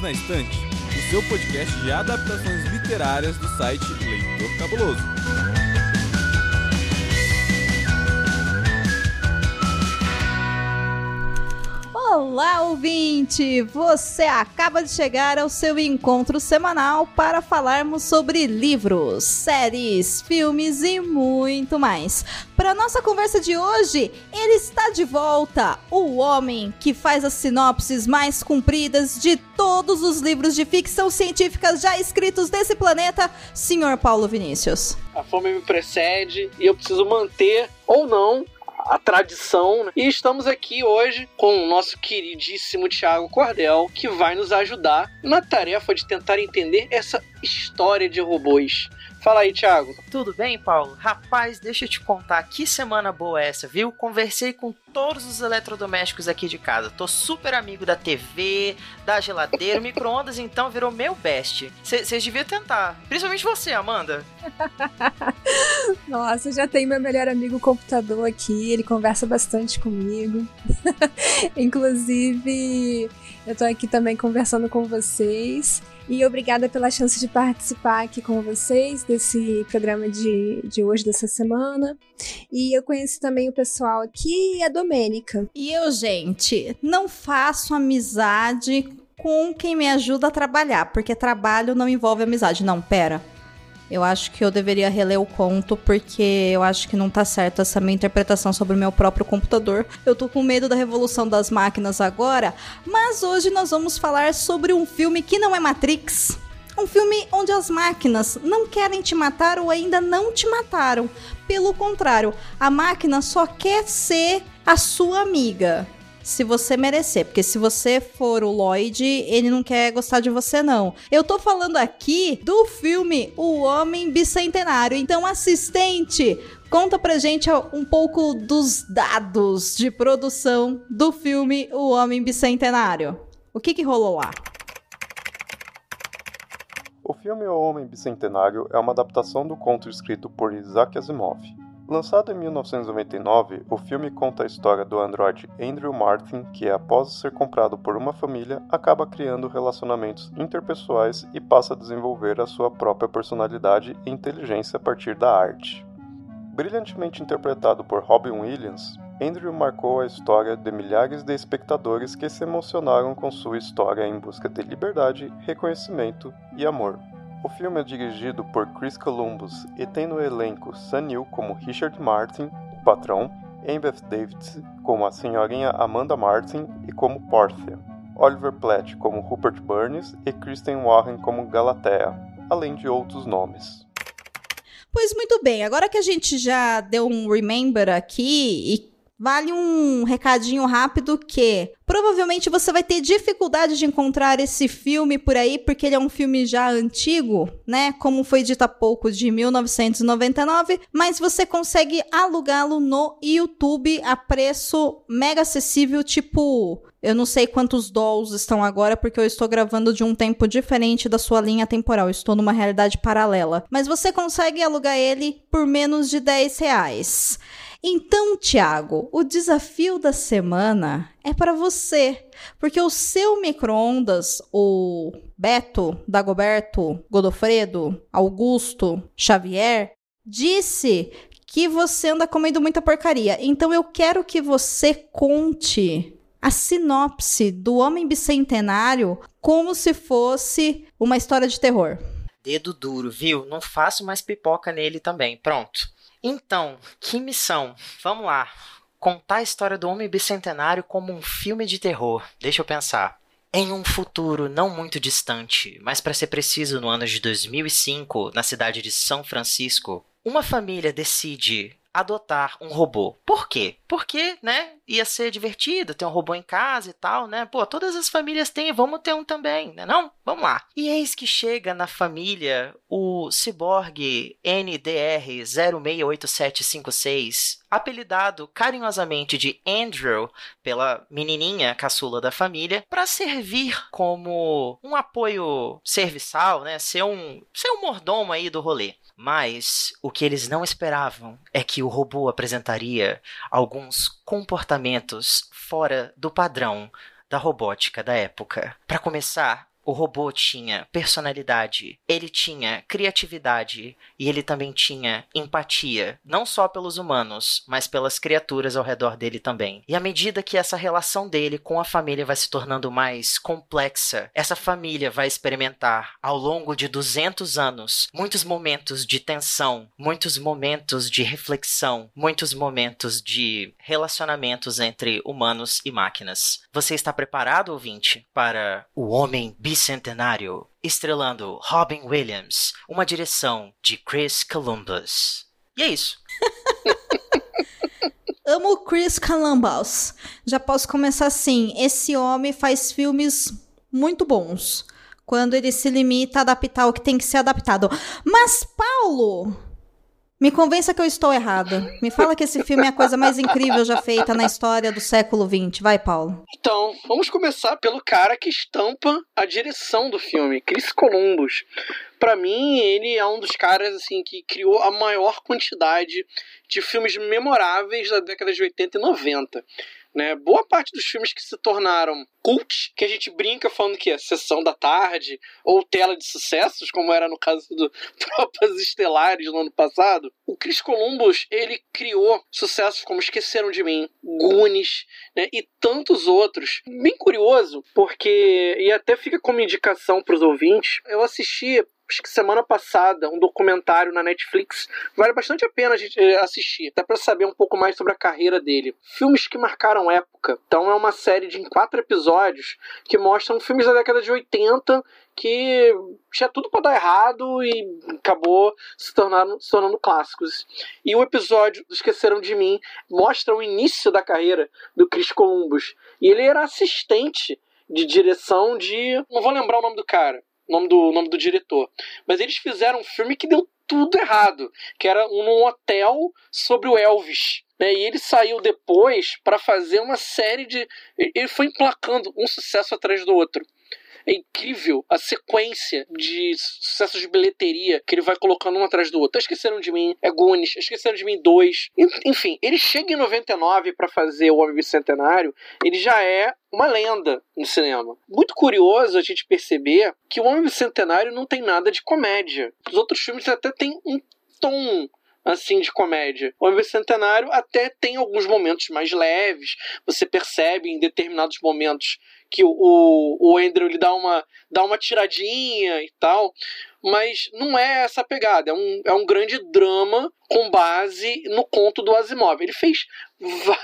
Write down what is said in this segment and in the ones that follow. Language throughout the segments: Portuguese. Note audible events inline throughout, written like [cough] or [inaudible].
Livros na Estante, o seu podcast de adaptações literárias do site Leitor Cabuloso. Olá, ouvinte! Você acaba de chegar ao seu encontro semanal para falarmos sobre livros, séries, filmes e muito mais. Para nossa conversa de hoje, ele está de volta, o homem que faz as sinopses mais compridas de todos os livros de ficção científica já escritos desse planeta, Sr. Paulo Vinícius. A fome me precede e eu preciso manter ou não a tradição. Né? E estamos aqui hoje com o nosso queridíssimo Tiago Cordel, que vai nos ajudar na tarefa de tentar entender essa história de robôs. Fala aí, Thiago. Tudo bem, Paulo? Rapaz, deixa eu te contar que semana boa é essa, viu? Conversei com todos os eletrodomésticos aqui de casa. Tô super amigo da TV, da geladeira, o [laughs] micro-ondas então virou meu best. Vocês deviam tentar. Principalmente você, Amanda. [laughs] Nossa, já tenho meu melhor amigo computador aqui, ele conversa bastante comigo. [laughs] Inclusive, eu tô aqui também conversando com vocês. E obrigada pela chance de participar aqui com vocês desse programa de, de hoje, dessa semana. E eu conheci também o pessoal aqui e a Domênica. E eu, gente, não faço amizade com quem me ajuda a trabalhar, porque trabalho não envolve amizade. Não, pera. Eu acho que eu deveria reler o conto, porque eu acho que não tá certo essa minha interpretação sobre o meu próprio computador. Eu tô com medo da revolução das máquinas agora, mas hoje nós vamos falar sobre um filme que não é Matrix. Um filme onde as máquinas não querem te matar ou ainda não te mataram. Pelo contrário, a máquina só quer ser a sua amiga se você merecer. Porque se você for o Lloyd, ele não quer gostar de você, não. Eu tô falando aqui do filme O Homem Bicentenário. Então, assistente, conta pra gente um pouco dos dados de produção do filme O Homem Bicentenário. O que que rolou lá? O filme O Homem Bicentenário é uma adaptação do conto escrito por Isaac Asimov. Lançado em 1999, o filme conta a história do androide Andrew Martin, que após ser comprado por uma família, acaba criando relacionamentos interpessoais e passa a desenvolver a sua própria personalidade e inteligência a partir da arte. Brilhantemente interpretado por Robin Williams, Andrew marcou a história de milhares de espectadores que se emocionaram com sua história em busca de liberdade, reconhecimento e amor. O filme é dirigido por Chris Columbus e tem no elenco Sam Neill como Richard Martin, o patrão, Embeth Davids como a senhorinha Amanda Martin e como Portia, Oliver Platt como Rupert Burns e Kristen Warren como Galatea, além de outros nomes. Pois muito bem, agora que a gente já deu um remember aqui e Vale um recadinho rápido que provavelmente você vai ter dificuldade de encontrar esse filme por aí, porque ele é um filme já antigo, né? Como foi dito há pouco, de 1999, mas você consegue alugá-lo no YouTube a preço mega acessível, tipo eu não sei quantos dolls estão agora, porque eu estou gravando de um tempo diferente da sua linha temporal. Estou numa realidade paralela. Mas você consegue alugar ele por menos de 10 reais. Então, Tiago, o desafio da semana é para você, porque o seu micro-ondas, o Beto, Dagoberto, Godofredo, Augusto, Xavier, disse que você anda comendo muita porcaria. Então eu quero que você conte a sinopse do Homem Bicentenário como se fosse uma história de terror. Dedo duro, viu? Não faço mais pipoca nele também. Pronto. Então, que missão? Vamos lá. Contar a história do Homem Bicentenário como um filme de terror. Deixa eu pensar. Em um futuro não muito distante, mas para ser preciso no ano de 2005, na cidade de São Francisco, uma família decide adotar um robô. Por quê? Porque, né, ia ser divertido ter um robô em casa e tal, né? Pô, todas as famílias têm, vamos ter um também, né não? Vamos lá. E eis que chega na família o ciborgue NDR068756, apelidado carinhosamente de Andrew pela menininha caçula da família, para servir como um apoio serviçal, né? Ser um, ser um mordomo aí do rolê. Mas o que eles não esperavam é que o robô apresentaria alguns comportamentos fora do padrão da robótica da época. Para começar, o robô tinha personalidade, ele tinha criatividade e ele também tinha empatia, não só pelos humanos, mas pelas criaturas ao redor dele também. E à medida que essa relação dele com a família vai se tornando mais complexa, essa família vai experimentar ao longo de 200 anos muitos momentos de tensão, muitos momentos de reflexão, muitos momentos de relacionamentos entre humanos e máquinas. Você está preparado, ouvinte, para o Homem Bicentenário, estrelando Robin Williams, uma direção de Chris Columbus. E é isso. [laughs] Amo Chris Columbus. Já posso começar assim. Esse homem faz filmes muito bons. Quando ele se limita a adaptar o que tem que ser adaptado. Mas, Paulo, me convença que eu estou errada. Me fala que esse filme é a coisa mais incrível já feita na história do século XX. Vai, Paulo. Então, vamos começar pelo cara que estampa a direção do filme, Chris Columbus. Para mim, ele é um dos caras assim que criou a maior quantidade de filmes memoráveis da década de 80 e 90. Né? Boa parte dos filmes que se tornaram cult, que a gente brinca falando que é Sessão da Tarde ou Tela de Sucessos, como era no caso do [laughs] Tropas Estelares no ano passado, o Chris Columbus ele criou sucessos como Esqueceram de Mim, Goonies né? e tantos outros. Bem curioso, porque, e até fica como indicação para os ouvintes, eu assisti acho que semana passada, um documentário na Netflix. Vale bastante a pena a gente eh, assistir, até para saber um pouco mais sobre a carreira dele. Filmes que marcaram época. Então é uma série de quatro episódios que mostram filmes da década de 80 que tinha tudo para dar errado e acabou se tornando, se tornando clássicos. E o episódio Esqueceram de Mim mostra o início da carreira do Chris Columbus. E ele era assistente de direção de. Não vou lembrar o nome do cara nome do nome do diretor. Mas eles fizeram um filme que deu tudo errado, que era um hotel sobre o Elvis. Né? E ele saiu depois para fazer uma série de. Ele foi emplacando um sucesso atrás do outro. É incrível a sequência de sucessos de bilheteria que ele vai colocando um atrás do outro. Esqueceram de mim, é Goonies, Esqueceram de mim 2. Enfim, ele chega em 99 para fazer o Homem Bicentenário, ele já é uma lenda no cinema. Muito curioso a gente perceber que o Homem Bicentenário não tem nada de comédia. Os outros filmes até têm um tom assim de comédia. O Bicentenário até tem alguns momentos mais leves, você percebe em determinados momentos que o, o Andrew ele dá uma, dá uma tiradinha e tal, mas não é essa pegada, é um, é um grande drama com base no conto do Asimov. Ele fez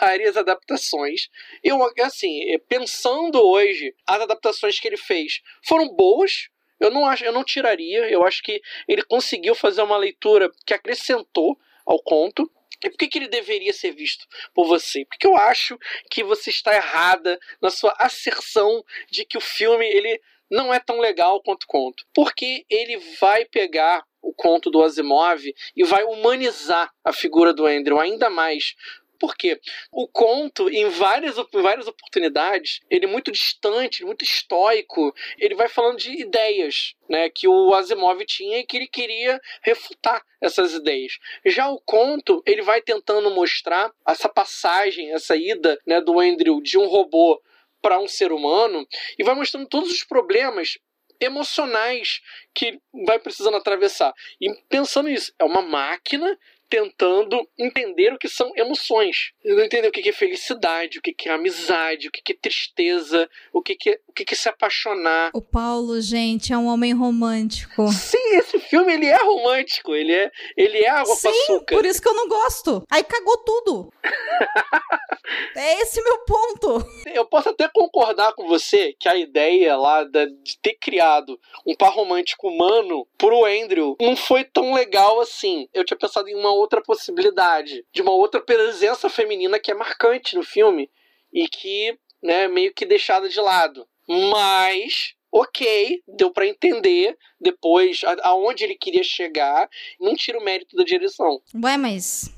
várias adaptações. Eu, assim, pensando hoje, as adaptações que ele fez foram boas, eu não acho, eu não tiraria. Eu acho que ele conseguiu fazer uma leitura que acrescentou ao conto. E por que, que ele deveria ser visto por você? Porque eu acho que você está errada na sua asserção de que o filme ele não é tão legal quanto o conto. Porque ele vai pegar o conto do Asimov e vai humanizar a figura do Andrew ainda mais. Porque o conto, em várias, em várias oportunidades, ele é muito distante, muito estoico, ele vai falando de ideias né, que o Asimov tinha e que ele queria refutar essas ideias. Já o conto, ele vai tentando mostrar essa passagem, essa ida né, do Andrew de um robô para um ser humano e vai mostrando todos os problemas emocionais que vai precisando atravessar. E pensando nisso, é uma máquina tentando entender o que são emoções. Não entender o que é felicidade, o que é amizade, o que é tristeza, o que é, o que é se apaixonar. O Paulo, gente, é um homem romântico. Sim, esse filme ele é romântico, ele é, ele é água Sim, com açúcar. por isso que eu não gosto. Aí cagou tudo. [laughs] é esse meu ponto. Eu posso até concordar com você que a ideia lá de ter criado um par romântico humano pro Andrew não foi tão legal assim. Eu tinha pensado em uma outra possibilidade, de uma outra presença feminina que é marcante no filme e que, né, meio que deixada de lado. Mas ok, deu para entender depois aonde ele queria chegar, não tira o mérito da direção. Ué, mas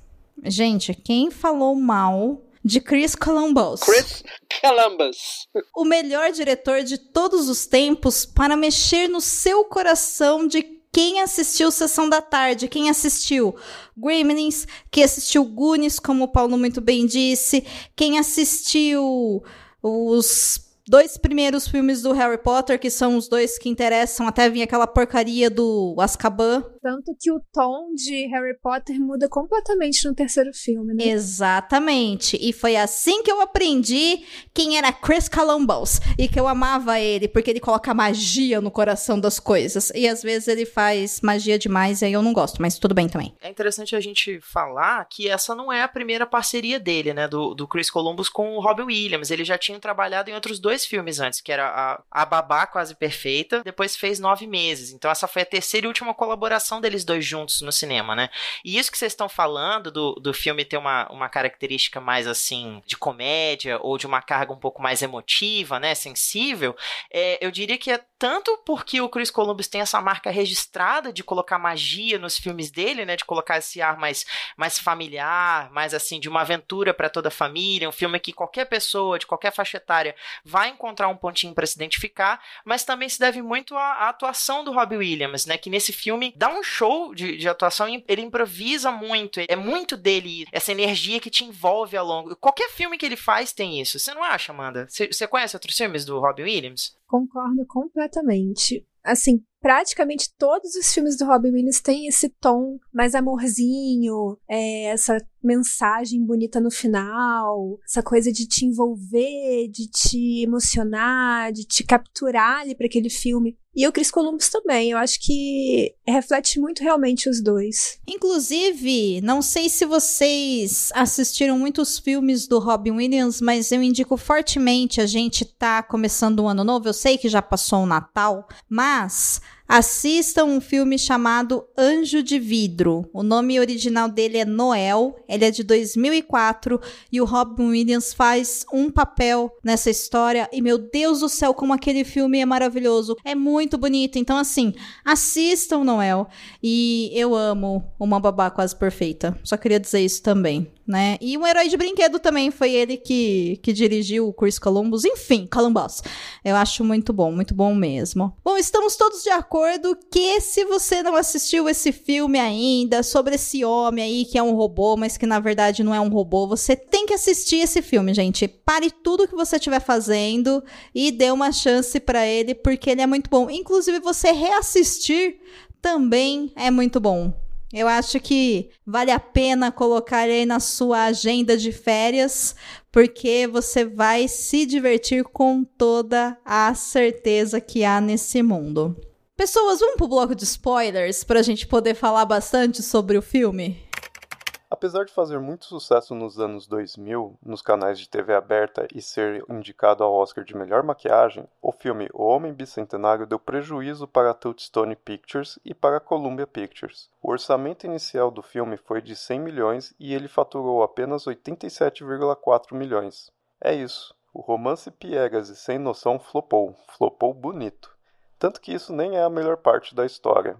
gente, quem falou mal de Chris Columbus. Chris Columbus. O melhor diretor de todos os tempos para mexer no seu coração de quem assistiu Sessão da Tarde, quem assistiu Gremlins, quem assistiu Goonies, como o Paulo muito bem disse, quem assistiu os dois primeiros filmes do Harry Potter, que são os dois que interessam, até vir aquela porcaria do Azkaban. Tanto que o tom de Harry Potter muda completamente no terceiro filme, né? Exatamente. E foi assim que eu aprendi quem era Chris Columbus. E que eu amava ele, porque ele coloca magia no coração das coisas. E às vezes ele faz magia demais, e aí eu não gosto, mas tudo bem também. É interessante a gente falar que essa não é a primeira parceria dele, né? Do, do Chris Columbus com o Robin Williams. Ele já tinha trabalhado em outros dois filmes antes, que era a, a Babá Quase Perfeita, depois fez Nove Meses. Então essa foi a terceira e última colaboração deles dois juntos no cinema, né? E isso que vocês estão falando do, do filme ter uma, uma característica mais assim de comédia ou de uma carga um pouco mais emotiva, né? Sensível, é, eu diria que é tanto porque o Chris Columbus tem essa marca registrada de colocar magia nos filmes dele, né? De colocar esse ar mais, mais familiar, mais assim, de uma aventura para toda a família, um filme que qualquer pessoa de qualquer faixa etária vai encontrar um pontinho para se identificar, mas também se deve muito à, à, atuação do Robbie Williams, né? Que nesse filme dá um show de, de atuação, ele improvisa muito, é muito dele, essa energia que te envolve ao longo. Qualquer filme que ele faz tem isso. Você não acha, Amanda? Você conhece outros filmes do Robbie Williams? Concordo completamente. Assim, praticamente todos os filmes do Robin Williams têm esse tom mais amorzinho, é, essa mensagem bonita no final, essa coisa de te envolver, de te emocionar, de te capturar ali para aquele filme. E o Chris Columbus também, eu acho que reflete muito realmente os dois. Inclusive, não sei se vocês assistiram muitos filmes do Robin Williams, mas eu indico fortemente a gente tá começando um ano novo. Eu sei que já passou o Natal, mas Assistam um filme chamado Anjo de Vidro. O nome original dele é Noel, ele é de 2004 e o Robin Williams faz um papel nessa história. E meu Deus do céu, como aquele filme é maravilhoso! É muito bonito. Então, assim, assistam Noel. E eu amo Uma Babá Quase Perfeita. Só queria dizer isso também né? E um herói de brinquedo também foi ele que, que dirigiu o Chris Columbus. Enfim, Columbus. Eu acho muito bom, muito bom mesmo. Bom, estamos todos de acordo que se você não assistiu esse filme ainda, sobre esse homem aí que é um robô, mas que na verdade não é um robô, você tem que assistir esse filme, gente. Pare tudo que você estiver fazendo e dê uma chance para ele, porque ele é muito bom. Inclusive, você reassistir também é muito bom. Eu acho que vale a pena colocar aí na sua agenda de férias, porque você vai se divertir com toda a certeza que há nesse mundo. Pessoas, vamos pro bloco de spoilers para a gente poder falar bastante sobre o filme? Apesar de fazer muito sucesso nos anos 2000 nos canais de TV aberta e ser indicado ao Oscar de melhor maquiagem, o filme O Homem Bicentenário deu prejuízo para a Touchstone Pictures e para a Columbia Pictures. O orçamento inicial do filme foi de 100 milhões e ele faturou apenas 87,4 milhões. É isso. O romance piegas e sem noção flopou, flopou bonito. Tanto que isso nem é a melhor parte da história.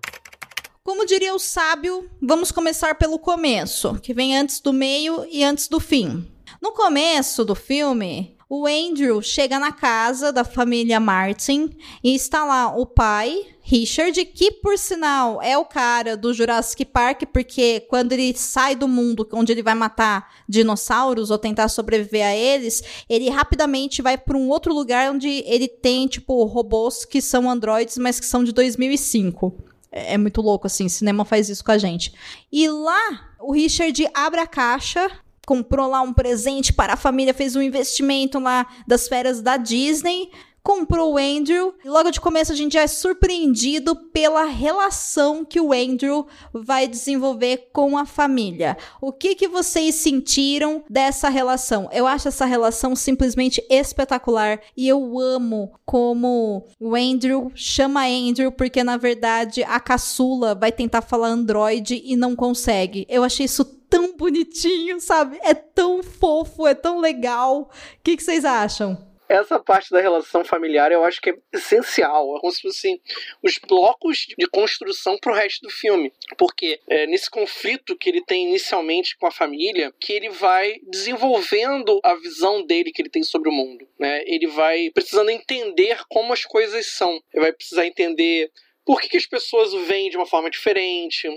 Como diria o sábio, vamos começar pelo começo, que vem antes do meio e antes do fim. No começo do filme, o Andrew chega na casa da família Martin e está lá o pai, Richard, que por sinal é o cara do Jurassic Park, porque quando ele sai do mundo onde ele vai matar dinossauros ou tentar sobreviver a eles, ele rapidamente vai para um outro lugar onde ele tem tipo robôs que são androides, mas que são de 2005. É, é muito louco, assim. Cinema faz isso com a gente. E lá, o Richard abre a caixa, comprou lá um presente para a família, fez um investimento lá das férias da Disney comprou o Andrew. E logo de começo a gente já é surpreendido pela relação que o Andrew vai desenvolver com a família. O que, que vocês sentiram dessa relação? Eu acho essa relação simplesmente espetacular e eu amo como o Andrew chama Andrew porque na verdade a caçula vai tentar falar Android e não consegue. Eu achei isso tão bonitinho, sabe? É tão fofo, é tão legal. O que, que vocês acham? Essa parte da relação familiar eu acho que é essencial. É como se fossem os blocos de construção pro resto do filme. Porque é nesse conflito que ele tem inicialmente com a família que ele vai desenvolvendo a visão dele que ele tem sobre o mundo. Né? Ele vai precisando entender como as coisas são. Ele vai precisar entender por que, que, as pessoas o veem de uma forma diferente,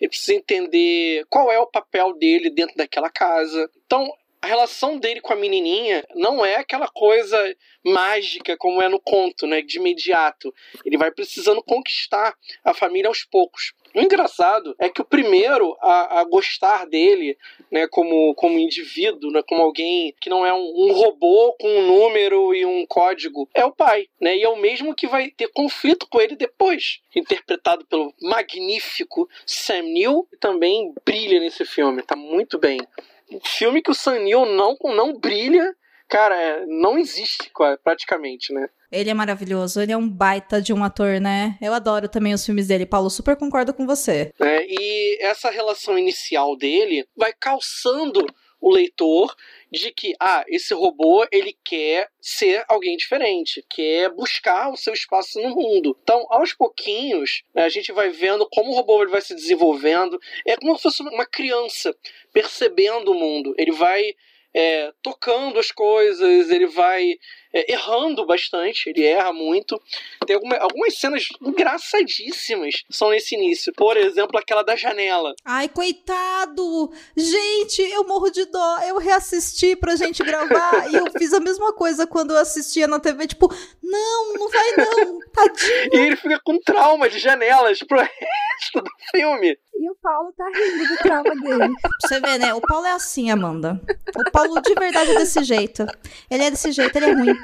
ele precisa entender qual é o papel dele dentro daquela casa. Então, A relação dele com a menininha não é aquela coisa mágica como é no conto, né? De imediato. Ele vai precisando conquistar a família aos poucos. O engraçado é que o primeiro a, a gostar dele, né, como, como indivíduo, né, como alguém que não é um, um, robô com um número e um código, é o pai, né? E é o mesmo que vai ter conflito com ele depois, interpretado pelo magnífico Sam Neill, que também brilha nesse filme, tá muito bem. Filme que o Sam Neill não, não brilha, cara, é, não existe praticamente, né? Ele é maravilhoso, ele é um baita de um ator, né? Eu adoro também os filmes dele. Paulo, super concordo com você. É, e essa relação inicial dele vai calçando o leitor de que ah, esse robô ele quer ser alguém diferente, quer buscar o seu espaço no mundo. Então, aos pouquinhos, né, a gente vai vendo como o robô ele vai se desenvolvendo. É como se fosse uma criança percebendo o mundo. Ele vai é, tocando as coisas, ele vai é, errando bastante, ele erra muito. Tem alguma, algumas cenas engraçadíssimas são nesse início. Por exemplo, aquela da janela. Ai, coitado! Gente, eu morro de dó. Eu reassisti pra gente gravar e eu fiz a mesma coisa quando eu assistia na TV, tipo, não, não vai não, tadinho. E ele fica com trauma de janelas pro [laughs] resto do filme. E o Paulo tá rindo do trauma dele. Você vê, né? O Paulo é assim, Amanda. O Paulo de verdade é desse jeito. Ele é desse jeito, ele é ruim.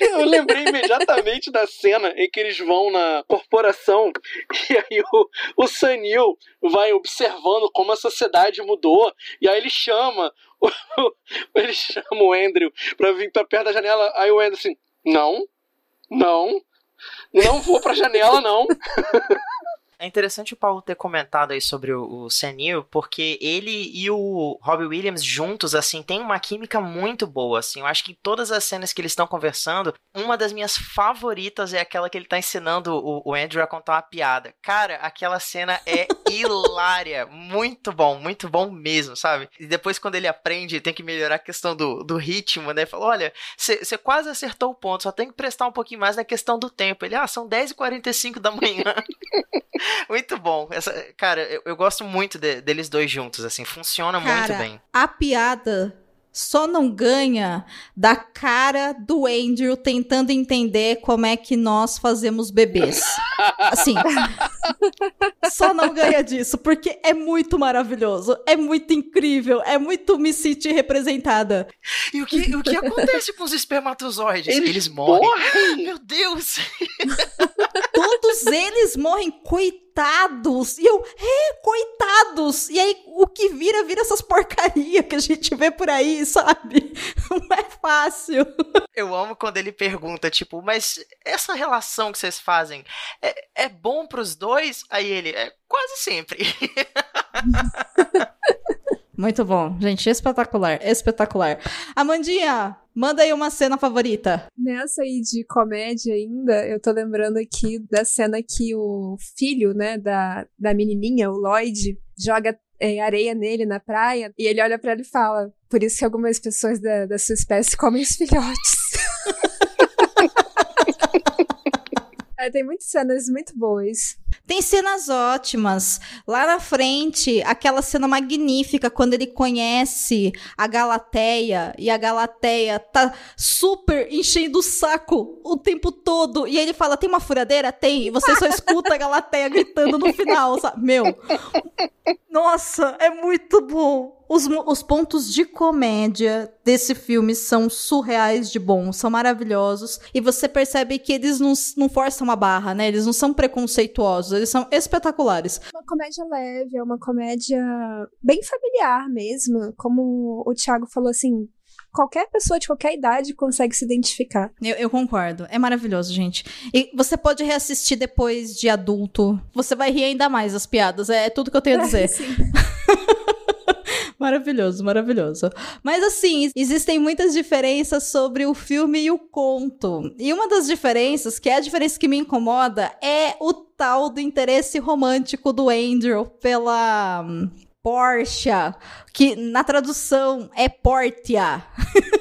Eu lembrei imediatamente da cena em que eles vão na corporação e aí o, o Sanil vai observando como a sociedade mudou e aí ele chama ele chama o Andrew pra vir pra perto da janela. Aí o Andrew assim, não, não, não vou pra janela, não. É interessante o Paulo ter comentado aí sobre o, o Senil, porque ele e o Robbie Williams juntos, assim, tem uma química muito boa, assim. Eu acho que em todas as cenas que eles estão conversando, uma das minhas favoritas é aquela que ele tá ensinando o, o Andrew a contar uma piada. Cara, aquela cena é hilária. Muito bom, muito bom mesmo, sabe? E depois, quando ele aprende, tem que melhorar a questão do, do ritmo, né? Fala, olha, você quase acertou o ponto, só tem que prestar um pouquinho mais na questão do tempo. Ele, ah, são 10h45 da manhã. [laughs] muito bom. Essa, cara, eu, eu gosto muito de, deles dois juntos, assim, funciona cara, muito bem. A piada só não ganha da cara do Andrew tentando entender como é que nós fazemos bebês. Assim, só não ganha disso, porque é muito maravilhoso, é muito incrível, é muito me sentir representada. E o que, o que acontece com os espermatozoides? Eles, eles morrem. morrem. Meu Deus! [laughs] Todos eles morrem, coitados. E eu, é, coitados. E aí, o que vira, vira essas porcaria que a gente vê por aí, sabe? [laughs] Não é fácil. Eu amo quando ele pergunta, tipo, mas essa relação que vocês fazem é, é bom pros dois? Aí ele, é quase sempre. [laughs] Muito bom, gente, espetacular, espetacular. Amandinha, manda aí uma cena favorita. Nessa aí de comédia ainda, eu tô lembrando aqui da cena que o filho, né, da, da menininha, o Lloyd, joga é, areia nele na praia e ele olha para ele e fala: Por isso que algumas pessoas da, da sua espécie comem os filhotes. [laughs] é, tem muitas cenas muito boas. Tem cenas ótimas. Lá na frente, aquela cena magnífica quando ele conhece a Galateia e a Galateia tá super enchendo o saco o tempo todo. E ele fala: Tem uma furadeira? Tem. E você só escuta a Galateia gritando no final, sabe? Meu. Nossa, é muito bom. Os, os pontos de comédia desse filme são surreais de bons, são maravilhosos. E você percebe que eles não, não forçam a barra, né? Eles não são preconceituosos, eles são espetaculares. Uma comédia leve, é uma comédia bem familiar mesmo. Como o Thiago falou assim, qualquer pessoa de qualquer idade consegue se identificar. Eu, eu, concordo. É maravilhoso, gente. E você pode reassistir depois de adulto. Você vai rir ainda mais as piadas. É, é tudo que eu tenho a [laughs] dizer. É, Maravilhoso, maravilhoso. Mas assim, existem muitas diferenças sobre o filme e o conto. E uma das diferenças, que é a diferença que me incomoda, é o tal do interesse romântico do Andrew pela hum, Porsche, que na tradução é Portia. [laughs]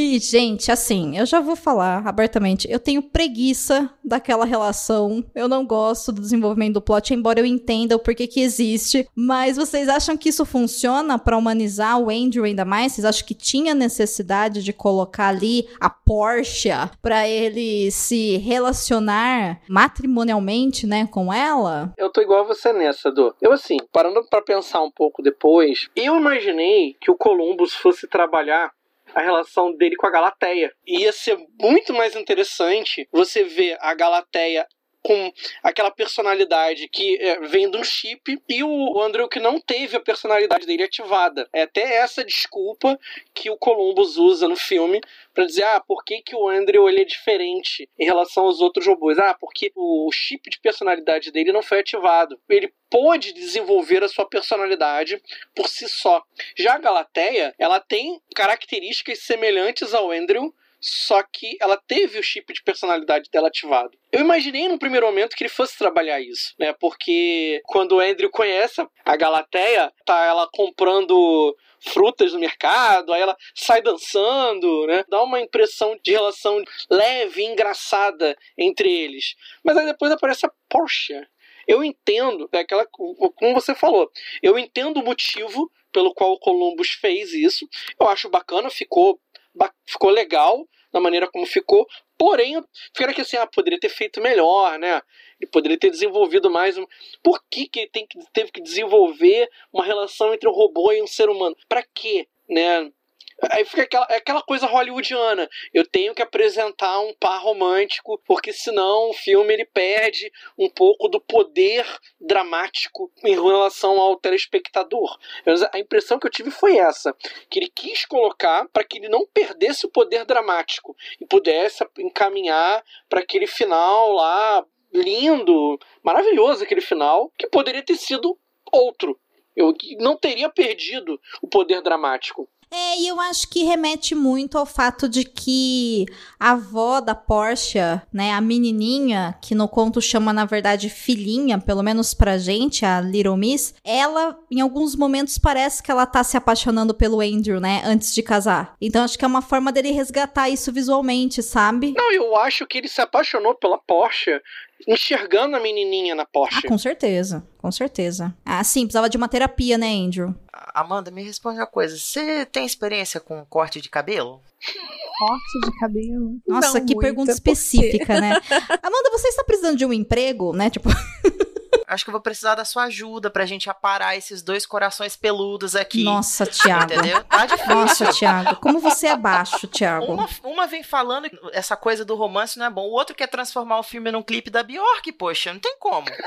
E, gente, assim, eu já vou falar abertamente. Eu tenho preguiça daquela relação. Eu não gosto do desenvolvimento do plot, embora eu entenda o porquê que existe. Mas vocês acham que isso funciona para humanizar o Andrew ainda mais? Vocês acham que tinha necessidade de colocar ali a Porsche para ele se relacionar matrimonialmente, né, com ela? Eu tô igual a você nessa, Do. Eu, assim, parando para pensar um pouco depois, eu imaginei que o Columbus fosse trabalhar a relação dele com a Galateia. Ia ser muito mais interessante você ver a Galateia com aquela personalidade que é, vem de um chip e o Andrew que não teve a personalidade dele ativada. É até essa desculpa que o Columbus usa no filme para dizer, ah, por que, que o Andrew ele é diferente em relação aos outros robôs? Ah, porque o chip de personalidade dele não foi ativado. Ele pôde desenvolver a sua personalidade por si só. Já a Galateia, ela tem características semelhantes ao Andrew, só que ela teve o chip de personalidade dela ativado. Eu imaginei no primeiro momento que ele fosse trabalhar isso, né? Porque quando o Andrew conhece a Galateia, tá ela comprando frutas no mercado, aí ela sai dançando, né? Dá uma impressão de relação leve engraçada entre eles. Mas aí depois aparece a Porsche. Eu entendo, é aquela, como você falou, eu entendo o motivo pelo qual o Columbus fez isso. Eu acho bacana, ficou ficou legal da maneira como ficou, porém, fica que assim, ah, poderia ter feito melhor, né? Ele poderia ter desenvolvido mais um. Por que, que ele tem que, teve que desenvolver uma relação entre um robô e um ser humano? Para quê? Né? Aí fica aquela, é aquela coisa hollywoodiana. Eu tenho que apresentar um par romântico, porque senão o filme ele perde um pouco do poder dramático em relação ao telespectador. A impressão que eu tive foi essa: que ele quis colocar para que ele não perdesse o poder dramático e pudesse encaminhar para aquele final lá lindo, maravilhoso aquele final, que poderia ter sido outro. Eu não teria perdido o poder dramático. É, e eu acho que remete muito ao fato de que a avó da Porsche, né, a menininha, que no conto chama na verdade filhinha, pelo menos pra gente, a Little Miss, ela em alguns momentos parece que ela tá se apaixonando pelo Andrew, né, antes de casar. Então acho que é uma forma dele resgatar isso visualmente, sabe? Não, eu acho que ele se apaixonou pela Porsche enxergando a menininha na Porsche. Ah, com certeza, com certeza. Ah, sim, precisava de uma terapia, né, Andrew? Amanda, me responde uma coisa. Você tem experiência com corte de cabelo? Corte de cabelo? Nossa, Não que muito, pergunta específica, né? [laughs] Amanda, você está precisando de um emprego, né? Tipo. [laughs] Acho que eu vou precisar da sua ajuda pra gente aparar esses dois corações peludos aqui. Nossa, Thiago. Entendeu? Tá difícil. Nossa, Thiago. Como você é baixo, Thiago. Uma, uma vem falando que essa coisa do romance não é bom. O outro quer transformar o filme num clipe da Bjork, poxa, não tem como. [laughs]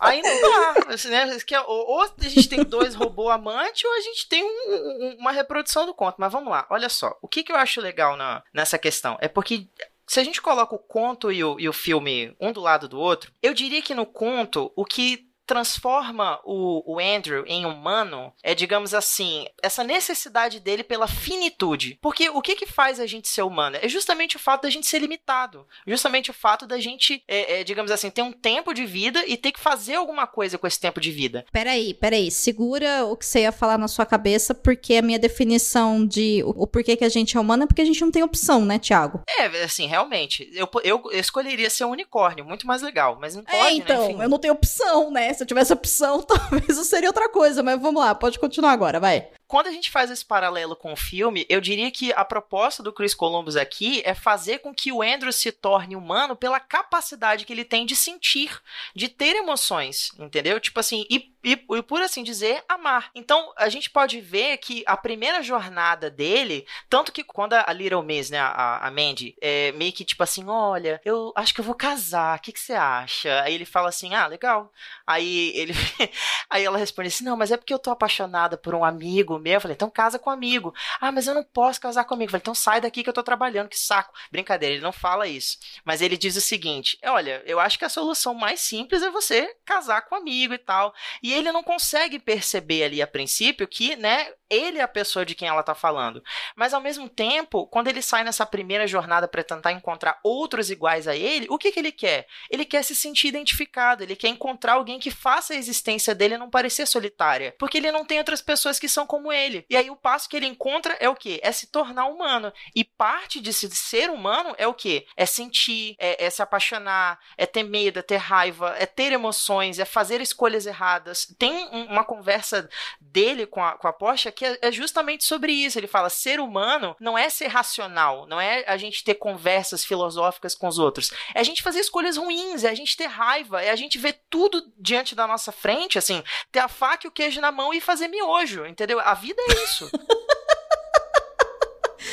Aí não dá. Assim, né? Ou a gente tem dois robôs amantes, ou a gente tem um, uma reprodução do conto. Mas vamos lá, olha só. O que, que eu acho legal na, nessa questão? É porque se a gente coloca o conto e o, e o filme um do lado do outro, eu diria que no conto o que transforma o, o Andrew em humano é, digamos assim, essa necessidade dele pela finitude. Porque o que que faz a gente ser humano? É justamente o fato da gente ser limitado. Justamente o fato da gente, é, é, digamos assim, ter um tempo de vida e ter que fazer alguma coisa com esse tempo de vida. Peraí, peraí. Segura o que você ia falar na sua cabeça, porque a minha definição de o, o porquê que a gente é humano é porque a gente não tem opção, né, Thiago? É, assim, realmente. Eu, eu escolheria ser um unicórnio, muito mais legal, mas não pode, é, então, né? Enfim. eu não tenho opção, né? Se eu tivesse opção, [laughs] talvez eu seria outra coisa, mas vamos lá, pode continuar agora, vai. Quando a gente faz esse paralelo com o filme, eu diria que a proposta do Chris Columbus aqui é fazer com que o Andrew se torne humano pela capacidade que ele tem de sentir, de ter emoções, entendeu? Tipo assim, e, e, e por assim dizer, amar. Então, a gente pode ver que a primeira jornada dele, tanto que quando a Little Miss, né, a, a Mandy, é meio que tipo assim, olha, eu acho que eu vou casar, o que, que você acha? Aí ele fala assim, ah, legal. Aí ele, [laughs] aí ela responde assim, não, mas é porque eu tô apaixonada por um amigo meu. Eu falei, então casa com um amigo. Ah, mas eu não posso casar comigo. Eu falei, então sai daqui que eu tô trabalhando, que saco. Brincadeira, ele não fala isso. Mas ele diz o seguinte: olha, eu acho que a solução mais simples é você casar com um amigo e tal. E ele não consegue perceber ali a princípio que, né, ele é a pessoa de quem ela tá falando. Mas ao mesmo tempo, quando ele sai nessa primeira jornada para tentar encontrar outros iguais a ele, o que que ele quer? Ele quer se sentir identificado, ele quer encontrar alguém que faça a existência dele não parecer solitária, porque ele não tem outras pessoas que são como ele. E aí o passo que ele encontra é o quê? É se tornar humano. E parte de ser humano é o quê? É sentir, é, é se apaixonar, é ter medo, é ter raiva, é ter emoções, é fazer escolhas erradas. Tem uma conversa dele com a, com a Porsche que é, é justamente sobre isso. Ele fala: ser humano não é ser racional, não é a gente ter conversas filosóficas com os outros. É a gente fazer escolhas ruins, é a gente ter raiva, é a gente ver tudo diante da nossa frente, assim, ter a faca e o queijo na mão e fazer miojo, entendeu? A vida é isso.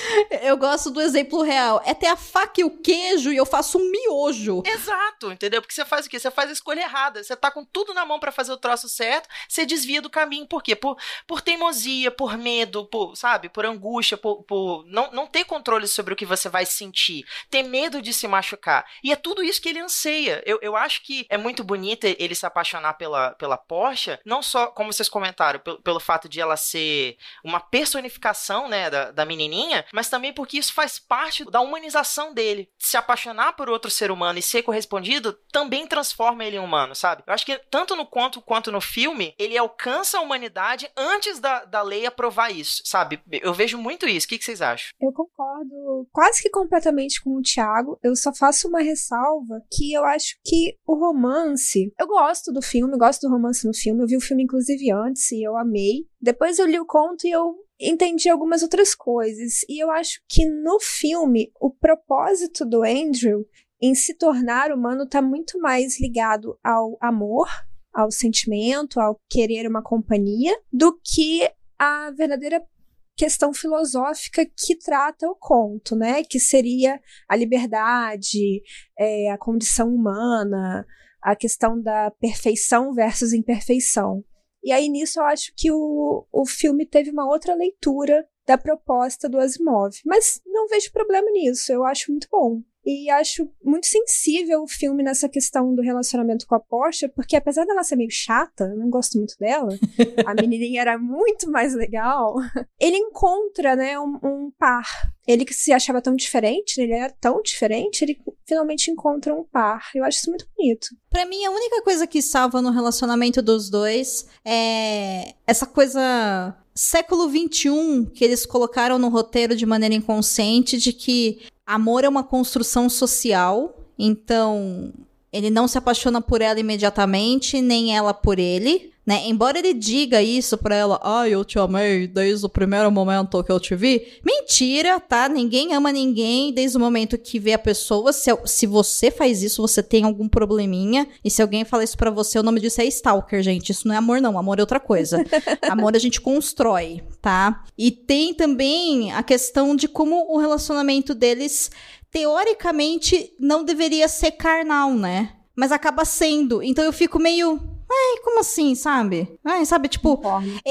[laughs] Eu gosto do exemplo real. É ter a faca e o queijo e eu faço um miojo. Exato, entendeu? Porque você faz o quê? Você faz a escolha errada. Você tá com tudo na mão para fazer o troço certo, você desvia do caminho. Por quê? Por, por teimosia, por medo, por, sabe? Por angústia, por, por não, não ter controle sobre o que você vai sentir. Ter medo de se machucar. E é tudo isso que ele anseia. Eu, eu acho que é muito bonito ele se apaixonar pela, pela Porsche, não só, como vocês comentaram, pelo, pelo fato de ela ser uma personificação, né, da, da menininha, mas também porque isso faz parte da humanização dele. Se apaixonar por outro ser humano e ser correspondido também transforma ele em humano, sabe? Eu acho que tanto no conto quanto no filme, ele alcança a humanidade antes da, da lei aprovar isso, sabe? Eu vejo muito isso. O que, que vocês acham? Eu concordo quase que completamente com o Thiago. Eu só faço uma ressalva que eu acho que o romance. Eu gosto do filme, gosto do romance no filme. Eu vi o filme, inclusive, antes e eu amei. Depois eu li o conto e eu entendi algumas outras coisas. E eu acho que no filme, o propósito do Andrew em se tornar humano está muito mais ligado ao amor, ao sentimento, ao querer uma companhia, do que a verdadeira questão filosófica que trata o conto, né? Que seria a liberdade, é, a condição humana, a questão da perfeição versus imperfeição. E aí nisso eu acho que o, o filme teve uma outra leitura da proposta do Asimov. Mas não vejo problema nisso, eu acho muito bom. E acho muito sensível o filme nessa questão do relacionamento com a Porsche, porque apesar dela ser meio chata, eu não gosto muito dela, a [laughs] menininha era muito mais legal, ele encontra, né, um, um par. Ele que se achava tão diferente, ele era tão diferente, ele finalmente encontra um par. Eu acho isso muito bonito. Para mim, a única coisa que salva no relacionamento dos dois é essa coisa século XXI que eles colocaram no roteiro de maneira inconsciente de que amor é uma construção social, então ele não se apaixona por ela imediatamente, nem ela por ele. Né? Embora ele diga isso pra ela, ai, eu te amei desde o primeiro momento que eu te vi. Mentira, tá? Ninguém ama ninguém desde o momento que vê a pessoa. Se, se você faz isso, você tem algum probleminha. E se alguém fala isso pra você, o nome disso é stalker, gente. Isso não é amor, não. Amor é outra coisa. [laughs] amor a gente constrói, tá? E tem também a questão de como o relacionamento deles, teoricamente, não deveria ser carnal, né? Mas acaba sendo. Então eu fico meio Ai, como assim, sabe? Ai, sabe, tipo,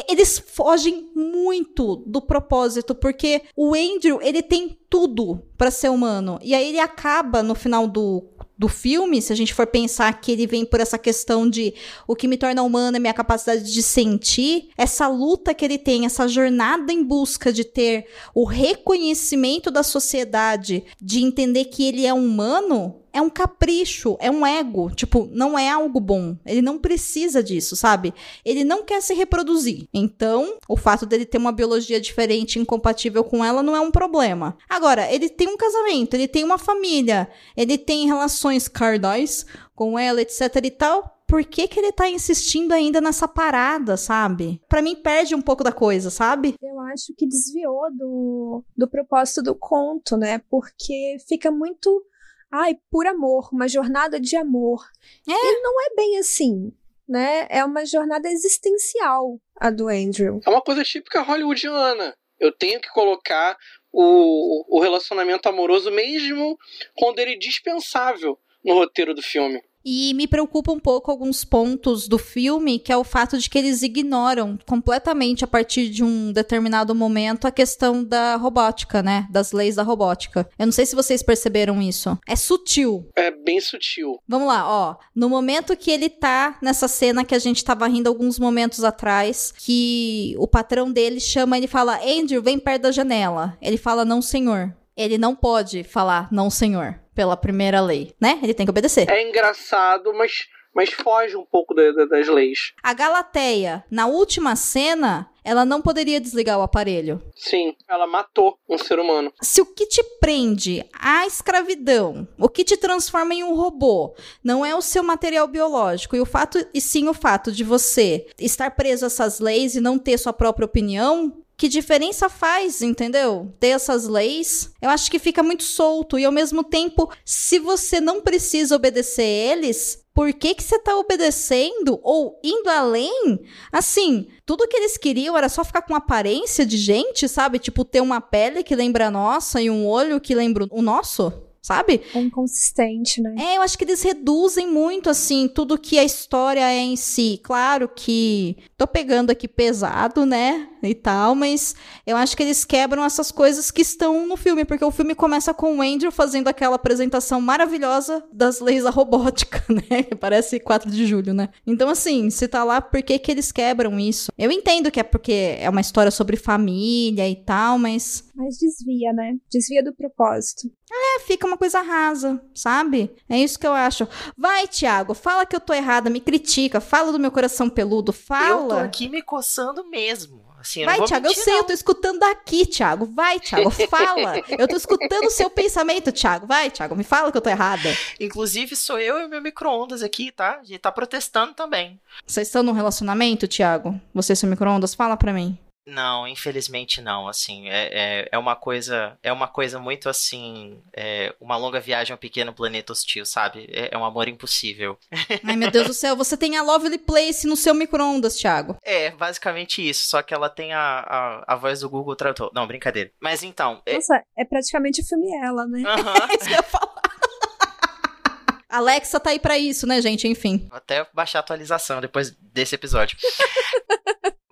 eles fogem muito do propósito, porque o Andrew, ele tem tudo para ser humano. E aí ele acaba no final do do filme, se a gente for pensar que ele vem por essa questão de o que me torna humana é minha capacidade de sentir, essa luta que ele tem, essa jornada em busca de ter o reconhecimento da sociedade, de entender que ele é humano, é um capricho, é um ego. Tipo, não é algo bom. Ele não precisa disso, sabe? Ele não quer se reproduzir. Então, o fato dele ter uma biologia diferente, incompatível com ela, não é um problema. Agora, ele tem um casamento, ele tem uma família, ele tem relações carnais com ela, etc e tal por que, que ele tá insistindo ainda nessa parada, sabe? Para mim perde um pouco da coisa, sabe? Eu acho que desviou do, do propósito do conto, né? Porque fica muito ai, por amor, uma jornada de amor. É. E não é bem assim, né? É uma jornada existencial a do Andrew. É uma coisa típica hollywoodiana. Eu tenho que colocar o, o relacionamento amoroso mesmo quando ele é dispensável no roteiro do filme. E me preocupa um pouco alguns pontos do filme, que é o fato de que eles ignoram completamente, a partir de um determinado momento, a questão da robótica, né? Das leis da robótica. Eu não sei se vocês perceberam isso. É sutil. É bem sutil. Vamos lá, ó. No momento que ele tá nessa cena que a gente tava rindo alguns momentos atrás, que o patrão dele chama, ele fala: Andrew, vem perto da janela. Ele fala: Não, senhor. Ele não pode falar não, senhor, pela primeira lei, né? Ele tem que obedecer. É engraçado, mas, mas foge um pouco da- da- das leis. A Galateia, na última cena, ela não poderia desligar o aparelho. Sim, ela matou um ser humano. Se o que te prende à escravidão, o que te transforma em um robô, não é o seu material biológico, e o fato e sim o fato de você estar preso a essas leis e não ter sua própria opinião, que diferença faz, entendeu? Ter essas leis, eu acho que fica muito solto e ao mesmo tempo, se você não precisa obedecer eles, por que que você tá obedecendo ou indo além? Assim, tudo que eles queriam era só ficar com aparência de gente, sabe? Tipo, ter uma pele que lembra a nossa e um olho que lembra o nosso, sabe? É inconsistente, né? É, eu acho que eles reduzem muito, assim, tudo que a história é em si. Claro que tô pegando aqui pesado, né? E tal, mas eu acho que eles quebram essas coisas que estão no filme, porque o filme começa com o Andrew fazendo aquela apresentação maravilhosa das leis da robótica, [laughs] né? Parece 4 de julho, né? Então, assim, se tá lá, por que, que eles quebram isso? Eu entendo que é porque é uma história sobre família e tal, mas Mas desvia, né? Desvia do propósito. É, fica uma coisa rasa, sabe? É isso que eu acho. Vai, Thiago, fala que eu tô errada, me critica, fala do meu coração peludo, Eu tô fala. aqui me coçando mesmo. Assim, eu Vai, vou Thiago, eu sei, não. eu tô escutando daqui, Thiago. Vai, Thiago, [laughs] fala. Eu tô escutando o seu pensamento, Thiago. Vai, Thiago, me fala que eu tô errada. Inclusive, sou eu e meu micro-ondas aqui, tá? A gente tá protestando também. Vocês estão num relacionamento, Thiago? Você e seu micro-ondas? Fala pra mim. Não, infelizmente não. Assim, é, é, é uma coisa, é uma coisa muito assim, é, uma longa viagem a um pequeno planeta hostil, sabe? É, é um amor impossível. [laughs] Ai, meu Deus do céu, você tem a Lovely Place no seu micro-ondas, Thiago. É, basicamente isso. Só que ela tem a, a, a voz do Google Tradutor. Não, brincadeira. Mas então, é, Nossa, é praticamente o filme ela, né? aham. [laughs] É isso que eu ia falar. [laughs] Alexa tá aí pra isso, né, gente? Enfim. Vou até baixar a atualização depois desse episódio.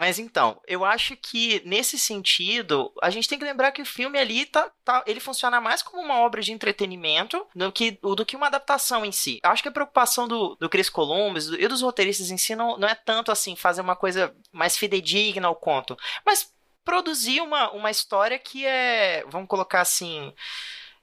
Mas então, eu acho que nesse sentido, a gente tem que lembrar que o filme ali tá, tá- ele funciona mais como uma obra de entretenimento do que, do que uma adaptação em si. Eu acho que a preocupação do, do Chris Columbus e dos roteiristas em si não, não é tanto assim fazer uma coisa mais fidedigna ao conto, mas produzir uma, uma história que é, vamos colocar assim,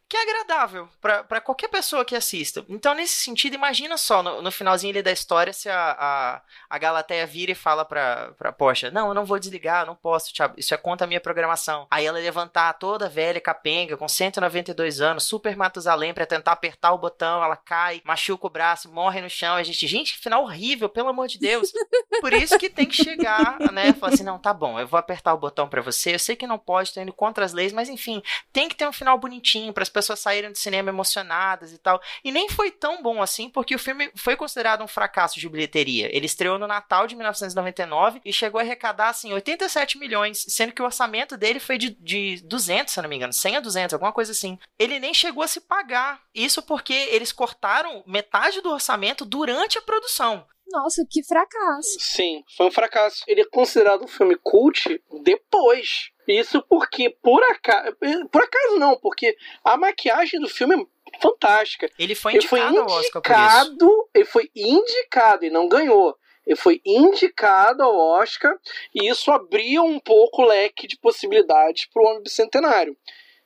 que é agradável pra qualquer pessoa que assista. Então, nesse sentido, imagina só, no, no finalzinho ali da história, se a, a, a Galateia vira e fala pra, pra Porsche, não, eu não vou desligar, não posso, Thiago, isso é contra a minha programação. Aí ela levantar toda velha, capenga, com 192 anos, super Matusalém, pra tentar apertar o botão, ela cai, machuca o braço, morre no chão, a gente, gente, que final horrível, pelo amor de Deus. Por isso que tem que chegar, né, falar assim, não, tá bom, eu vou apertar o botão pra você, eu sei que não pode, tô indo contra as leis, mas enfim, tem que ter um final bonitinho para as pessoas saírem do cinema emocionadas e tal. E nem foi tão bom assim, porque o filme foi considerado um fracasso de bilheteria. Ele estreou no Natal de 1999 e chegou a arrecadar assim 87 milhões, sendo que o orçamento dele foi de, de 200, se não me engano, 100 a 200, alguma coisa assim. Ele nem chegou a se pagar. Isso porque eles cortaram metade do orçamento durante a produção. Nossa, que fracasso. Sim, foi um fracasso. Ele é considerado um filme cult depois. Isso porque, por acaso. Por acaso não, porque a maquiagem do filme é fantástica. Ele foi Ele foi indicado ao Oscar por isso. indicado, ele foi indicado e não ganhou. Ele foi indicado ao Oscar e isso abriu um pouco o leque de possibilidades para o Homem Bicentenário.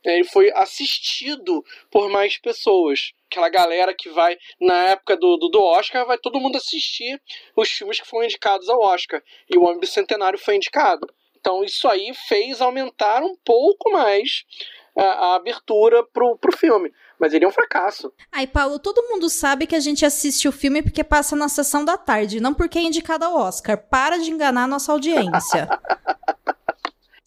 Ele foi assistido por mais pessoas. Aquela galera que vai, na época do, do, do Oscar, vai todo mundo assistir os filmes que foram indicados ao Oscar. E o Homem Bicentenário foi indicado. Então isso aí fez aumentar um pouco mais a, a abertura pro, pro filme. Mas ele é um fracasso. Ai, Paulo, todo mundo sabe que a gente assiste o filme porque passa na sessão da tarde, não porque é indicado ao Oscar. Para de enganar a nossa audiência. [laughs]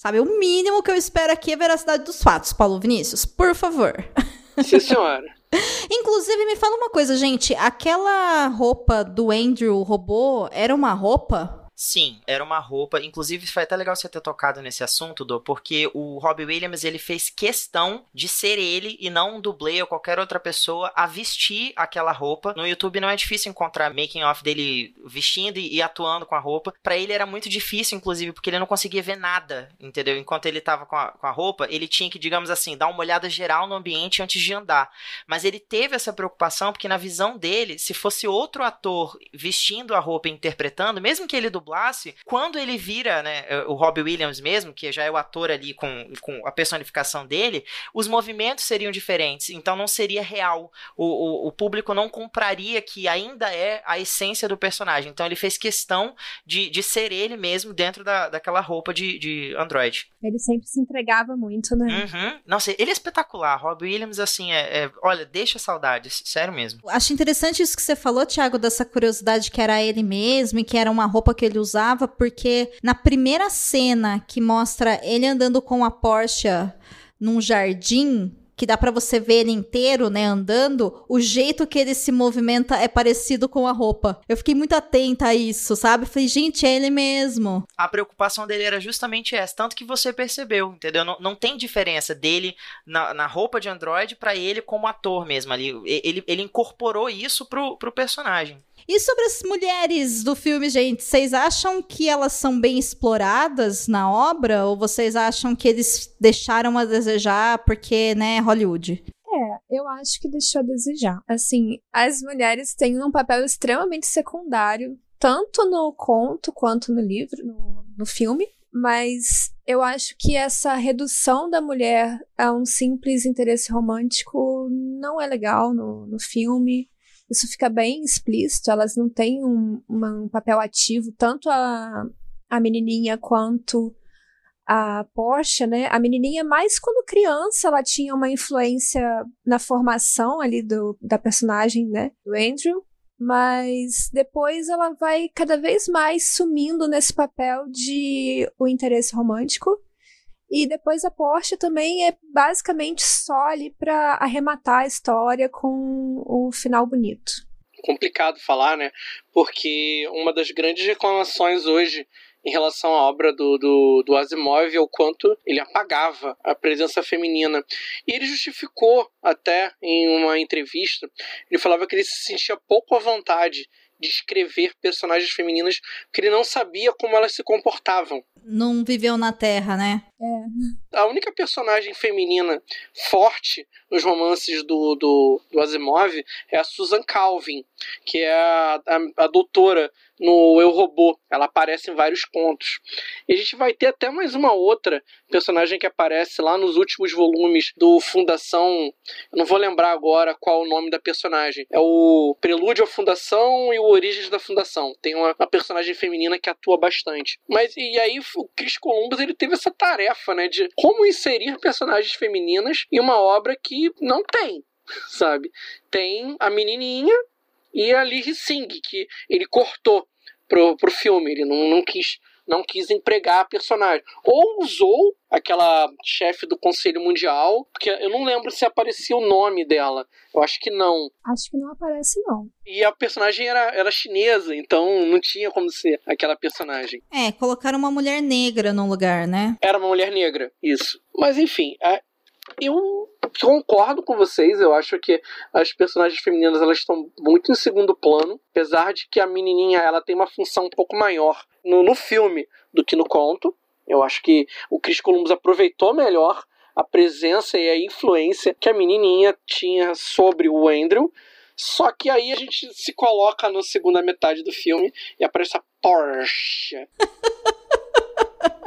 Sabe, o mínimo que eu espero aqui é a veracidade dos fatos, Paulo Vinícius. Por favor. [laughs] Sim, senhora. Inclusive, me fala uma coisa, gente. Aquela roupa do Andrew robô era uma roupa? Sim, era uma roupa. Inclusive, foi até legal você ter tocado nesse assunto, Do, porque o Robbie Williams ele fez questão de ser ele e não um dublê ou qualquer outra pessoa a vestir aquela roupa. No YouTube não é difícil encontrar making off dele vestindo e, atuando com a roupa. Para ele era muito difícil, inclusive, porque ele não conseguia ver nada, entendeu? Enquanto ele tava com a, com a roupa, ele tinha que, digamos assim, dar uma olhada geral no ambiente antes de andar. Mas ele teve essa preocupação porque na visão dele, se fosse outro ator vestindo a roupa e interpretando, mesmo que ele dublasse, quando ele vira, né, o Robbie Williams mesmo, que já é o ator ali com, com a personificação dele, os movimentos seriam diferentes, então não seria real. O, o, o público não compraria que ainda é a essência do personagem. Então ele fez questão de, de ser ele mesmo dentro da, daquela roupa de, de Android. Ele sempre se entregava muito, né? Uhum. Nossa, ele é espetacular. Robbie Williams, assim, é, é, olha, deixa saudades, sério mesmo. Acho interessante isso que você falou, Thiago, dessa curiosidade que era ele mesmo e que era uma roupa que ele usava, porque na primeira cena que mostra ele andando com a Porsche num jardim, que dá para você ver ele inteiro, né, andando, o jeito que ele se movimenta é parecido com a roupa. Eu fiquei muito atenta a isso, sabe? Falei, gente, é ele mesmo. A preocupação dele era justamente essa, tanto que você percebeu, entendeu? Não, não tem diferença dele na, na roupa de Android para ele como ator mesmo ali. Ele, ele incorporou isso pro, pro personagem. E sobre as mulheres do filme, gente, vocês acham que elas são bem exploradas na obra? Ou vocês acham que eles deixaram a desejar porque, né, Hollywood? É, eu acho que deixou a desejar. Assim, as mulheres têm um papel extremamente secundário, tanto no conto quanto no livro, no, no filme. Mas eu acho que essa redução da mulher a um simples interesse romântico não é legal no, no filme isso fica bem explícito, elas não têm um, um papel ativo, tanto a, a menininha quanto a Porsche, né? A menininha, mais quando criança, ela tinha uma influência na formação ali do, da personagem, né? Do Andrew. Mas depois ela vai cada vez mais sumindo nesse papel de o interesse romântico. E depois a Porsche também é basicamente só ali para arrematar a história com o final bonito. Complicado falar, né? Porque uma das grandes reclamações hoje em relação à obra do, do, do Asimov é o quanto ele apagava a presença feminina. E ele justificou até em uma entrevista, ele falava que ele se sentia pouco à vontade de escrever personagens femininas porque ele não sabia como elas se comportavam. Não viveu na Terra, né? É. A única personagem feminina forte nos romances do, do, do Asimov é a Susan Calvin, que é a, a, a doutora no Eu Robô. Ela aparece em vários contos. E a gente vai ter até mais uma outra personagem que aparece lá nos últimos volumes do Fundação. Eu não vou lembrar agora qual o nome da personagem. É o Prelúdio à Fundação e o Origens da Fundação. Tem uma, uma personagem feminina que atua bastante. Mas e aí o Chris Columbus ele teve essa tarefa, né, de como inserir personagens femininas em uma obra que não tem, [laughs] sabe? Tem a menininha e a Lee Singh, que ele cortou pro, pro filme, ele não, não quis não quis empregar a personagem. Ou usou aquela chefe do Conselho Mundial, porque eu não lembro se aparecia o nome dela. Eu acho que não. Acho que não aparece, não. E a personagem era, era chinesa, então não tinha como ser aquela personagem. É, colocaram uma mulher negra no lugar, né? Era uma mulher negra, isso. Mas enfim, eu concordo com vocês, eu acho que as personagens femininas elas estão muito em segundo plano, apesar de que a menininha ela tem uma função um pouco maior no, no filme do que no conto. Eu acho que o Chris Columbus aproveitou melhor a presença e a influência que a menininha tinha sobre o Andrew. Só que aí a gente se coloca na segunda metade do filme e aparece a Porsche. [laughs]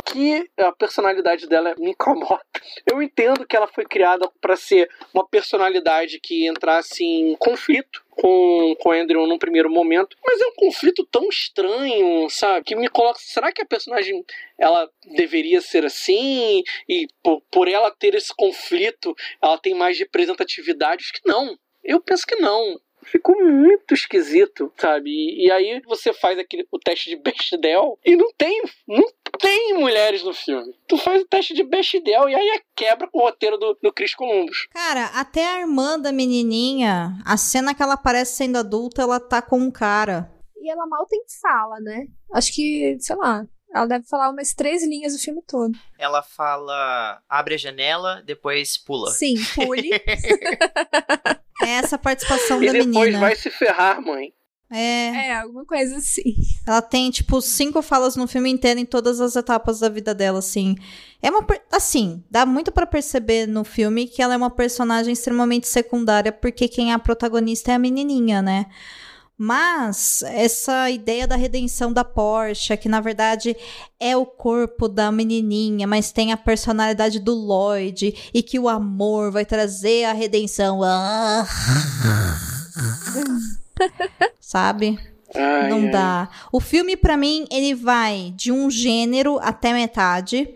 que a personalidade dela me incomoda. Eu entendo que ela foi criada para ser uma personalidade que entrasse em conflito com, com Andrew num primeiro momento, mas é um conflito tão estranho, sabe? Que me coloca. Será que a personagem ela deveria ser assim? E por, por ela ter esse conflito, ela tem mais representatividade? Acho que não. Eu penso que não ficou muito esquisito, sabe? E, e, aí você faz aquele, o teste de Bechdel e não tem, não tem mulheres no filme. Tu faz o teste de Bechdel e aí é quebra com o roteiro do, do Chris Columbus. Cara, até a irmã da menininha, a cena que ela aparece sendo adulta, ela tá com um cara. E ela mal tem fala, né? Acho que, sei lá, ela deve falar umas três linhas o filme todo. Ela fala, abre a janela, depois pula. Sim, pule. [laughs] É essa participação E da depois menina. vai se ferrar, mãe. É, é, alguma coisa assim. [laughs] ela tem, tipo, cinco falas no filme inteiro em todas as etapas da vida dela, assim. É uma. Assim, dá muito pra perceber no filme que ela é uma personagem extremamente secundária, porque quem é a protagonista é a menininha, né? Mas essa ideia da redenção da Porsche, que na verdade é o corpo da menininha, mas tem a personalidade do Lloyd e que o amor vai trazer a redenção. Ah. [laughs] Sabe? Ai, Não ai. dá. O filme, pra mim, ele vai de um gênero até metade.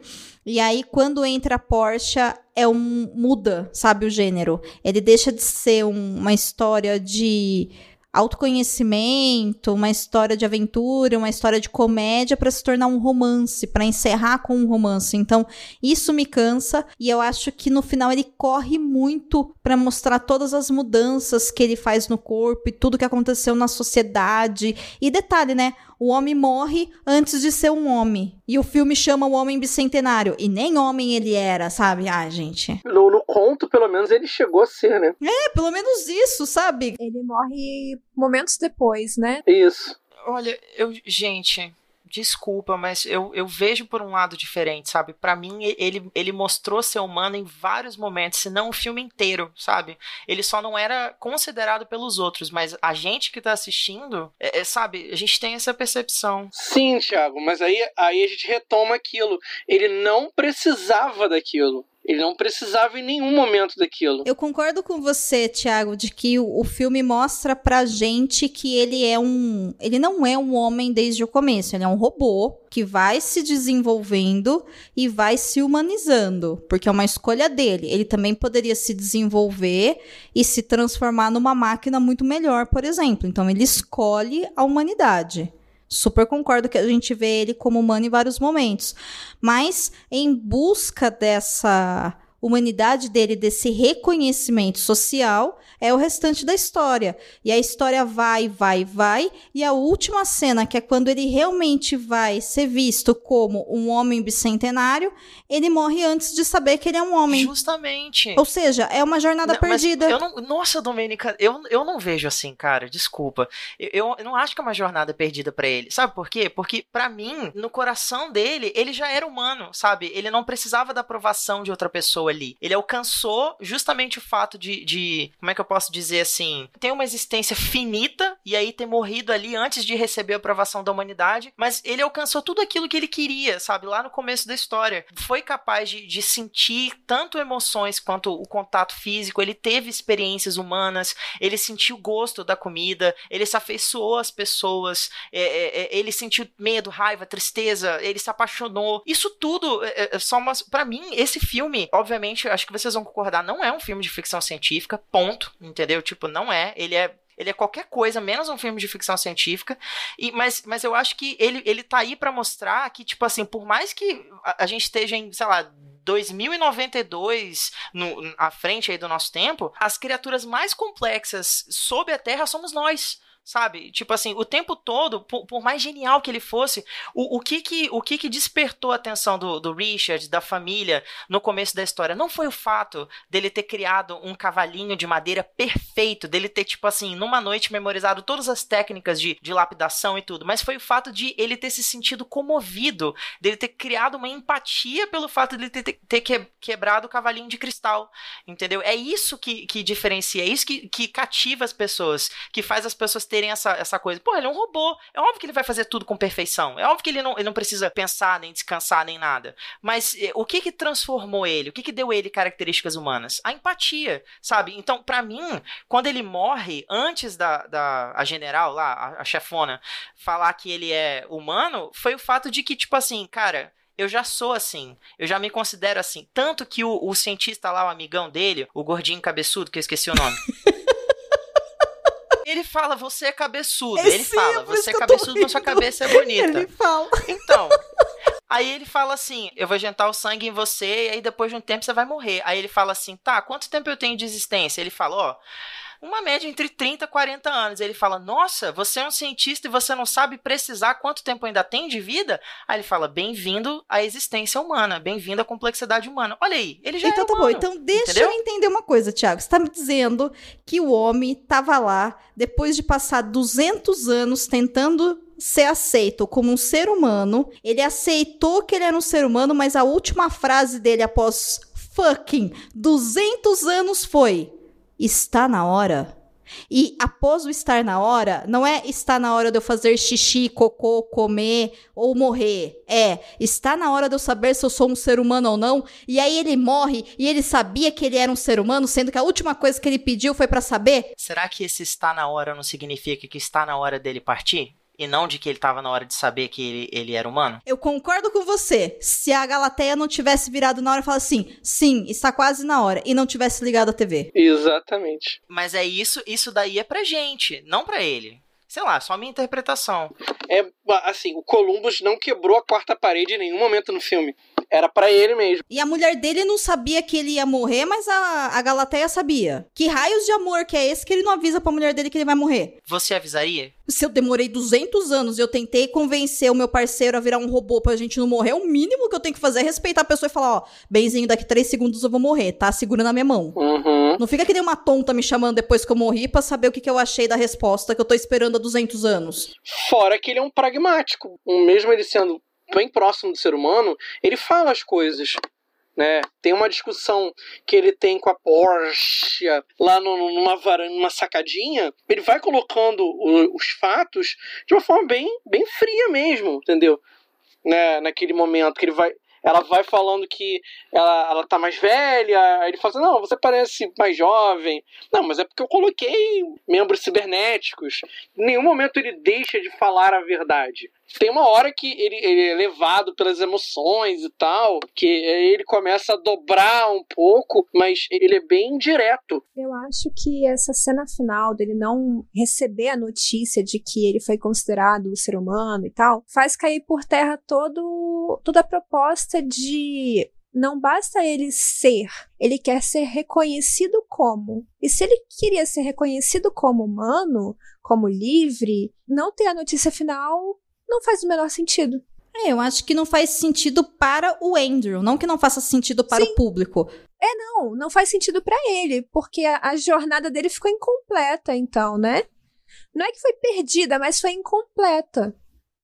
E aí, quando entra a Porsche, é um. muda, sabe, o gênero. Ele deixa de ser um- uma história de autoconhecimento, uma história de aventura, uma história de comédia para se tornar um romance, para encerrar com um romance. Então, isso me cansa e eu acho que no final ele corre muito para mostrar todas as mudanças que ele faz no corpo e tudo que aconteceu na sociedade. E detalhe, né? O homem morre antes de ser um homem. E o filme chama o homem bicentenário. E nem homem ele era, sabe? Ai, gente. No, no conto, pelo menos, ele chegou a ser, né? É, pelo menos isso, sabe? Ele morre momentos depois, né? Isso. Olha, eu, gente, desculpa, mas eu, eu vejo por um lado diferente, sabe? Pra mim, ele, ele mostrou ser humano em vários momentos, se não o filme inteiro, sabe? Ele só não era considerado pelos outros, mas a gente que tá assistindo, é- é, sabe? A gente tem essa percepção. Sim, Thiago, mas aí, aí a gente retoma aquilo. Ele não precisava daquilo. Ele não precisava em nenhum momento daquilo. Eu concordo com você, Thiago, de que o, o filme mostra pra gente que ele é um. Ele não é um homem desde o começo. Ele é um robô que vai se desenvolvendo e vai se humanizando. Porque é uma escolha dele. Ele também poderia se desenvolver e se transformar numa máquina muito melhor, por exemplo. Então ele escolhe a humanidade. Super concordo que a gente vê ele como humano em vários momentos. Mas em busca dessa humanidade dele, desse reconhecimento social, é o restante da história. E a história vai, vai, vai. E a última cena, que é quando ele realmente vai ser visto como um homem bicentenário, ele morre antes de saber que ele é um homem. Justamente. Ou seja, é uma jornada Não, perdida. Eu não, nossa, Domênica, eu, eu não vejo assim, cara. Desculpa. Eu, eu, eu não acho que é uma jornada perdida pra ele. Sabe por quê? Porque, pra mim, no coração dele, ele já era humano, sabe? Ele não precisava da aprovação de outra pessoa ali. Ele alcançou justamente o fato de. de como é que eu posso dizer assim? Ter uma existência finita e aí ter morrido ali antes de receber a aprovação da humanidade. Mas ele alcançou tudo aquilo que ele queria, sabe? Lá no começo da história. Foi capaz de, de sentir tanto emoções quanto o contato físico. Ele teve experiências humanas. Ele sentiu gosto da comida. Ele se afeiçoou às pessoas. é, é, é, ele sentiu medo, raiva, tristeza. Ele se apaixonou. Isso tudo é, é só uma. Pra mim, esse filme, obviamente, acho que vocês vão concordar, não é um filme de ficção científica. Ponto. Entendeu? Tipo, não é. Ele é ele é qualquer coisa, menos um filme de ficção científica. E, mas, mas eu acho que ele, ele tá aí pra mostrar que, tipo assim, por mais que a, a gente esteja em, sei lá, 2092 no, à frente aí do nosso tempo, as criaturas mais complexas sob a Terra somos nós. Sabe? Tipo assim, o tempo todo, por, por mais genial que ele fosse, o, o, que, que, o que que despertou a atenção do, do Richard, da família, no começo da história? Não foi o fato dele ter criado um cavalinho de madeira perfeito, dele ter, tipo assim, numa noite memorizado todas as técnicas de, de lapidação e tudo, mas foi o fato de ele ter se sentido comovido, dele ter criado uma empatia pelo fato de ele ter, ter que, quebrado o cavalinho de cristal, entendeu? É isso que, que diferencia, é isso que, que cativa as pessoas, que faz as pessoas terem essa, essa coisa. Pô, ele é um robô. É óbvio que ele vai fazer tudo com perfeição. É óbvio que ele não, ele não precisa pensar, nem descansar, nem nada. Mas eh, o que que transformou ele? O que que deu ele características humanas? A empatia, sabe? Então, para mim, quando ele morre, antes da, da a general lá, a, a chefona, falar que ele é humano, foi o fato de que, tipo assim, cara eu já sou assim, eu já me considero assim. Tanto que o, o, cientista lá, o amigão dele, o gordinho cabeçudo, que eu esqueci o nome. [laughs] ele fala, você é cabeçudo. É ele fala, você é cabeçudo, mas sua cabeça é bonita. Ele fala. Então. Aí ele fala assim: eu vou injetar o sangue em você, e aí depois de um tempo você vai morrer. Aí ele fala assim: tá, quanto tempo eu tenho de existência? Ele fala: ó. Uma média entre 30 e 40 anos. Ele fala: Nossa, você é um cientista e você não sabe precisar quanto tempo ainda tem de vida? Aí ele fala: Bem-vindo à existência humana, bem-vindo à complexidade humana. Olha aí, ele já então é tá humano, bom, então deixa entendeu? eu entender uma coisa, Thiago. Você tá me dizendo que o homem tava lá depois de passar 200 anos tentando ser aceito como um ser humano. Ele aceitou que ele era um ser humano, mas a última frase dele após fucking 200 anos foi: está na hora. E após o estar na hora, não é está na hora de eu fazer xixi, cocô, comer ou morrer. É, está na hora de eu saber se eu sou um ser humano ou não. E aí ele morre e ele sabia que ele era um ser humano, sendo que a última coisa que ele pediu foi pra saber. Será que esse está na hora não significa que está na hora dele partir? E não de que ele estava na hora de saber que ele, ele era humano? Eu concordo com você. Se a Galateia não tivesse virado na hora e falasse assim, sim, está quase na hora, e não tivesse ligado a TV. Exatamente. Mas é isso, isso daí é pra gente, não pra ele. Sei lá, só a minha interpretação. É assim, o Columbus não quebrou a quarta parede em nenhum momento no filme. Era pra ele mesmo. E a mulher dele não sabia que ele ia morrer, mas a, a Galateia sabia. Que raios de amor que é esse que ele não avisa pra mulher dele que ele vai morrer? Você avisaria? Se eu demorei 200 anos e eu tentei convencer o meu parceiro a virar um robô pra gente não morrer, o mínimo que eu tenho que fazer é respeitar a pessoa e falar, ó, benzinho, daqui 3 segundos eu vou morrer, tá? Segura na minha mão. Uhum. Não fica que nem uma tonta me chamando depois que eu morri pra saber o que, que eu achei da resposta que eu tô esperando há 200 anos. Fora que ele é um pragmático. Mesmo ele sendo bem próximo do ser humano, ele fala as coisas. Né? Tem uma discussão que ele tem com a Porsche lá no, numa varanda, numa sacadinha. Ele vai colocando o, os fatos de uma forma bem, bem fria mesmo, entendeu? Né? Naquele momento que ele vai. Ela vai falando que ela, ela tá mais velha, aí ele fala assim, não, você parece mais jovem. Não, mas é porque eu coloquei membros cibernéticos. Em nenhum momento ele deixa de falar a verdade. Tem uma hora que ele, ele é levado pelas emoções e tal, que ele começa a dobrar um pouco, mas ele é bem direto. Eu acho que essa cena final dele não receber a notícia de que ele foi considerado um ser humano e tal, faz cair por terra todo, toda a proposta de não basta ele ser, ele quer ser reconhecido como. E se ele queria ser reconhecido como humano, como livre, não ter a notícia final não faz o menor sentido. É, eu acho que não faz sentido para o Andrew, não que não faça sentido para Sim. o público. É, não, não faz sentido para ele, porque a, a jornada dele ficou incompleta, então, né? Não é que foi perdida, mas foi incompleta.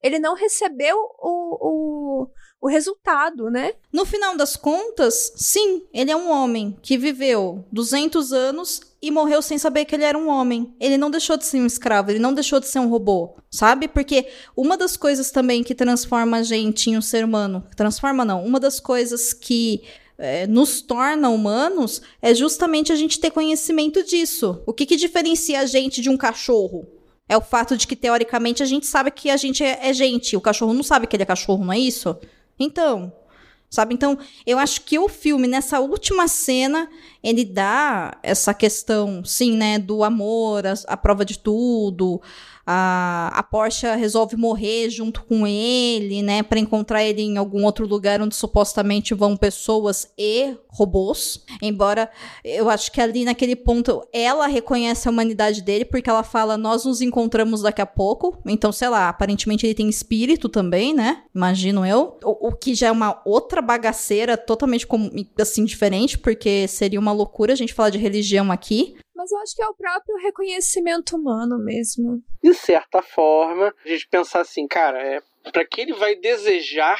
Ele não recebeu o, o, o resultado, né? No final das contas, sim, ele é um homem que viveu 200 anos e morreu sem saber que ele era um homem. Ele não deixou de ser um escravo, ele não deixou de ser um robô, sabe? Porque uma das coisas também que transforma a gente em um ser humano, transforma não, uma das coisas que é, nos torna humanos é justamente a gente ter conhecimento disso. O que, que diferencia a gente de um cachorro? É o fato de que, teoricamente, a gente sabe que a gente é, é gente. O cachorro não sabe que ele é cachorro, não é isso? Então, sabe? Então, eu acho que o filme, nessa última cena, ele dá essa questão, sim, né, do amor, a, a prova de tudo. A, a Porsche resolve morrer junto com ele, né, para encontrar ele em algum outro lugar onde supostamente vão pessoas e robôs. Embora eu acho que ali naquele ponto ela reconhece a humanidade dele porque ela fala: "Nós nos encontramos daqui a pouco". Então, sei lá, aparentemente ele tem espírito também, né? Imagino eu. O, o que já é uma outra bagaceira totalmente assim diferente, porque seria uma loucura a gente falar de religião aqui. Mas eu acho que é o próprio reconhecimento humano mesmo. De certa forma, a gente pensar assim, cara, é para que ele vai desejar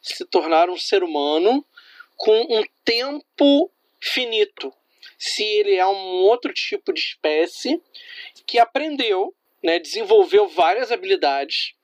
se tornar um ser humano com um tempo finito? Se ele é um outro tipo de espécie que aprendeu, né, desenvolveu várias habilidades,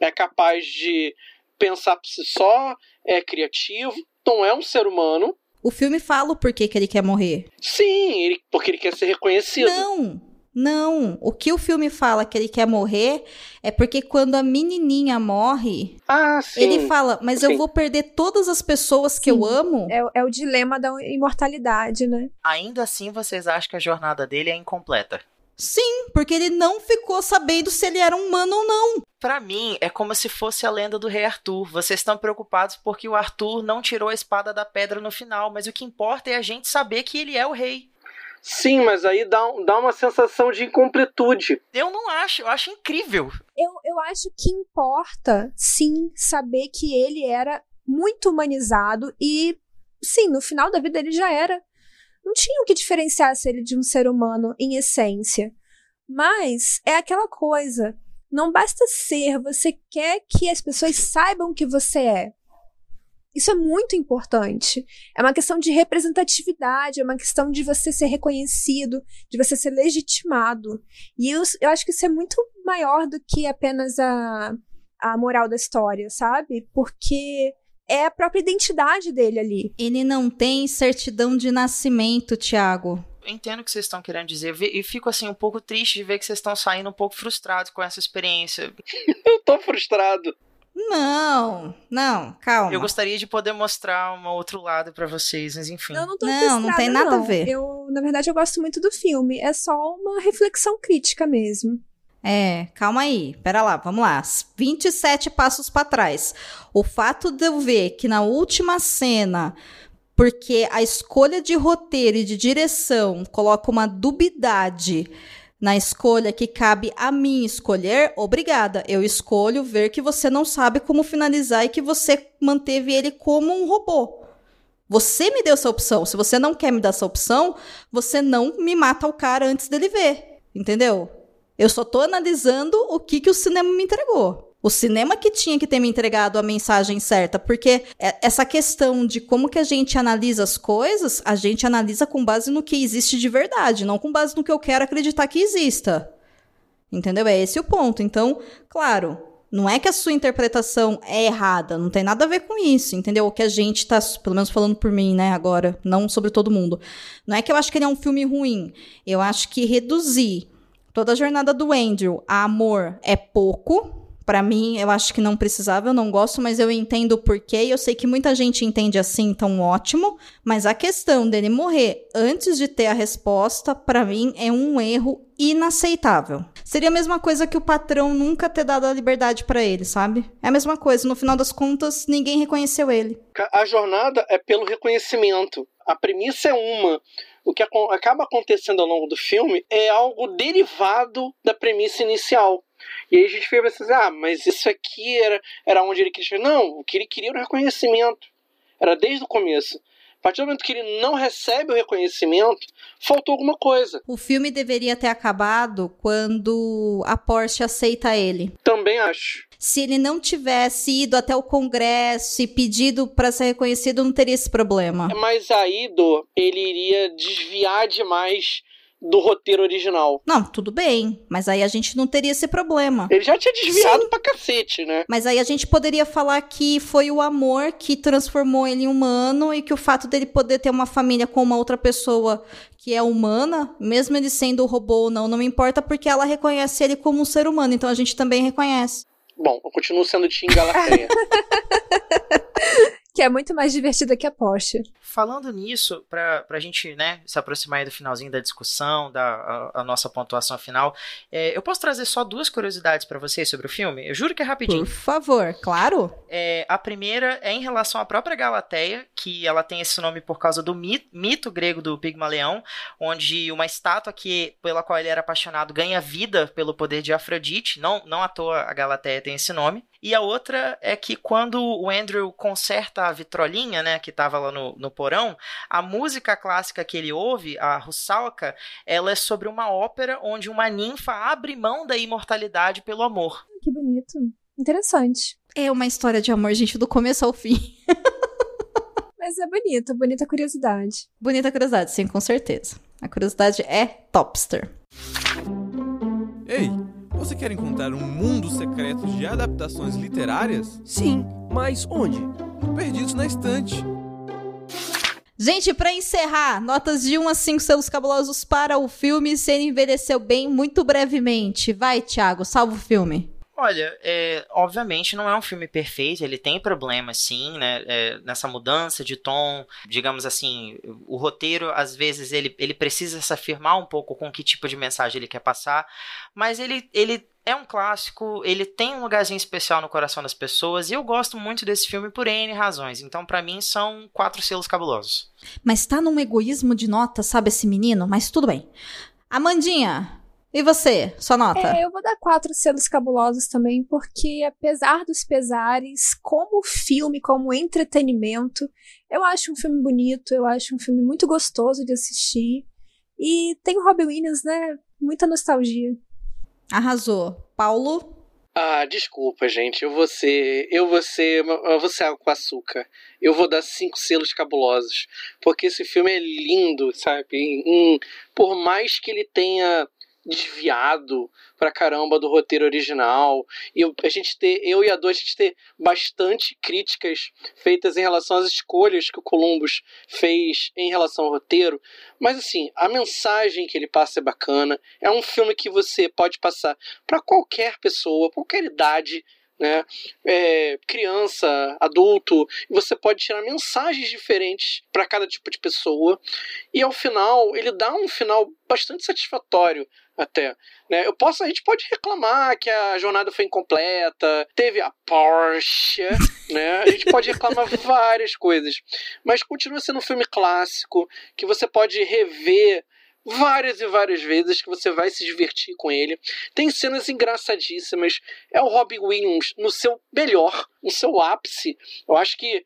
é capaz de pensar por si só, é criativo, não é um ser humano. O filme fala o porquê que ele quer morrer. Sim, ele, porque ele quer ser reconhecido. Não, não. O que o filme fala que ele quer morrer é porque quando a menininha morre, ah, sim. ele fala, mas Sim. eu vou perder todas as pessoas que eu Sim. amo. É, o- é o dilema da imortalidade, né? Ainda assim, vocês acham que a jornada dele é incompleta? Sim, porque ele não ficou sabendo se ele era humano ou não. Pra mim, é como se fosse a lenda do rei Arthur. Vocês estão preocupados porque o Arthur não tirou a espada da pedra no final, mas o que importa é a gente saber que ele é o rei. Sim, mas aí dá, dá uma sensação de incompletude. Eu não acho, eu acho incrível. Eu, eu acho que importa, sim, saber que ele era muito humanizado e, sim, no final da vida ele já era. Não tinha o que diferenciasse ele de um ser humano em essência. Mas é aquela coisa. Não basta ser, você quer que as pessoas saibam que você é. Isso é muito importante. É uma questão de representatividade, é uma questão de você ser reconhecido, de você ser legitimado. E eu, eu acho que isso é muito maior do que apenas a, a moral da história, sabe? Porque é a própria identidade dele ali. Ele não tem certidão de nascimento, Tiago. Eu entendo o que vocês estão querendo dizer e fico assim um pouco triste de ver que vocês estão saindo um pouco frustrados com essa experiência. eu tô frustrado. Não, não, calma. Eu gostaria de poder mostrar um outro lado para vocês, mas enfim. Eu não tô Não, não tem nada não. a ver. Eu, na verdade, eu gosto muito do filme. É só uma reflexão crítica mesmo. É, calma aí. Pera lá, vamos lá. 27 passos para trás. O fato de eu ver que na última cena, porque a escolha de roteiro e de direção coloca uma dubidade na escolha que cabe a mim escolher, obrigada. Eu escolho ver que você não sabe como finalizar e que você manteve ele como um robô. Você me deu essa opção. Se você não quer me dar essa opção, você não me mata o cara antes dele ver. Entendeu? Eu só tô analisando o que, que o cinema me entregou. O cinema que tinha que ter me entregado a mensagem certa, porque essa questão de como que a gente analisa as coisas, a gente analisa com base no que existe de verdade, não com base no que eu quero acreditar que exista. Entendeu? É esse o ponto. Então, claro, não é que a sua interpretação é errada, não tem nada a ver com isso, entendeu? O que a gente tá, pelo menos falando por mim, né, agora, não sobre todo mundo. Não é que eu acho que ele é um filme ruim. Eu acho que reduzir toda a jornada do Andrew a amor é pouco, para mim, eu acho que não precisava, eu não gosto, mas eu entendo o porquê e eu sei que muita gente entende assim, então ótimo. Mas a questão dele morrer antes de ter a resposta, para mim, é um erro inaceitável. Seria a mesma coisa que o patrão nunca ter dado a liberdade para ele, sabe? É a mesma coisa, no final das contas, ninguém reconheceu ele. A jornada é pelo reconhecimento. A premissa é uma. O que acaba acontecendo ao longo do filme é algo derivado da premissa inicial. E aí a gente fica pensando, ah, mas isso aqui era, era onde ele queria. Não, o que ele queria era o reconhecimento. Era desde o começo. A partir do momento que ele não recebe o reconhecimento, faltou alguma coisa. O filme deveria ter acabado quando a Porsche aceita ele. Também acho. Se ele não tivesse ido até o Congresso e pedido para ser reconhecido, não teria esse problema. Mas aí, Do, ele iria desviar demais do roteiro original. Não, tudo bem, mas aí a gente não teria esse problema. Ele já tinha desviado Sim. pra cacete, né? Mas aí a gente poderia falar que foi o amor que transformou ele em humano e que o fato dele poder ter uma família com uma outra pessoa que é humana, mesmo ele sendo robô ou não, não me importa porque ela reconhece ele como um ser humano, então a gente também reconhece. Bom, eu continuo sendo Tim Galateia. [laughs] que é muito mais divertida que a Porsche. Falando nisso, pra, pra gente né, se aproximar do finalzinho da discussão, da a, a nossa pontuação final, é, eu posso trazer só duas curiosidades para vocês sobre o filme? Eu juro que é rapidinho. Por favor, claro. É, a primeira é em relação à própria Galateia, que ela tem esse nome por causa do mito, mito grego do Pigmaleão, onde uma estátua que, pela qual ele era apaixonado ganha vida pelo poder de Afrodite. Não, não à toa a Galateia tem esse nome. E a outra é que quando o Andrew conserta a vitrolinha, né, que estava lá no, no porão, a música clássica que ele ouve, a Russalka, ela é sobre uma ópera onde uma ninfa abre mão da imortalidade pelo amor. Que bonito. Interessante. É uma história de amor, gente, do começo ao fim. [laughs] Mas é bonito, bonita curiosidade. Bonita curiosidade, sim, com certeza. A curiosidade é topster. Ei, você quer encontrar um mundo secreto de adaptações literárias? Sim, mas onde? Perdidos na estante. Gente, para encerrar, notas de 1 a 5 selos cabulosos para o filme se ele envelheceu bem muito brevemente. Vai, Thiago, salva o filme. Olha, é, obviamente não é um filme perfeito, ele tem problemas sim, né? É, nessa mudança de tom, digamos assim, o roteiro às vezes ele, ele precisa se afirmar um pouco com que tipo de mensagem ele quer passar, mas ele, ele é um clássico, ele tem um lugarzinho especial no coração das pessoas e eu gosto muito desse filme por N razões. Então, para mim, são quatro selos cabulosos. Mas tá num egoísmo de nota, sabe, esse menino? Mas tudo bem. Amandinha, e você, sua nota? É, eu vou dar quatro selos cabulosos também, porque apesar dos pesares, como filme, como entretenimento, eu acho um filme bonito, eu acho um filme muito gostoso de assistir. E tem o Robin Williams, né? Muita nostalgia. Arrasou. Paulo? Ah, desculpa, gente. Eu vou ser. Eu vou ser. Eu vou ser água com açúcar. Eu vou dar cinco selos cabulosos. Porque esse filme é lindo, sabe? Hum, por mais que ele tenha desviado pra caramba do roteiro original. E a gente ter, eu e a Dor, a gente ter bastante críticas feitas em relação às escolhas que o Columbus fez em relação ao roteiro. Mas assim, a mensagem que ele passa é bacana. É um filme que você pode passar para qualquer pessoa, qualquer idade né? É, criança, adulto, você pode tirar mensagens diferentes para cada tipo de pessoa. E ao final, ele dá um final bastante satisfatório até. Né? Eu posso, a gente pode reclamar que a jornada foi incompleta, teve a Porsche, [laughs] né? A gente pode reclamar várias coisas, mas continua sendo um filme clássico que você pode rever várias e várias vezes que você vai se divertir com ele. Tem cenas engraçadíssimas. É o Robin Williams no seu melhor, no seu ápice. Eu acho que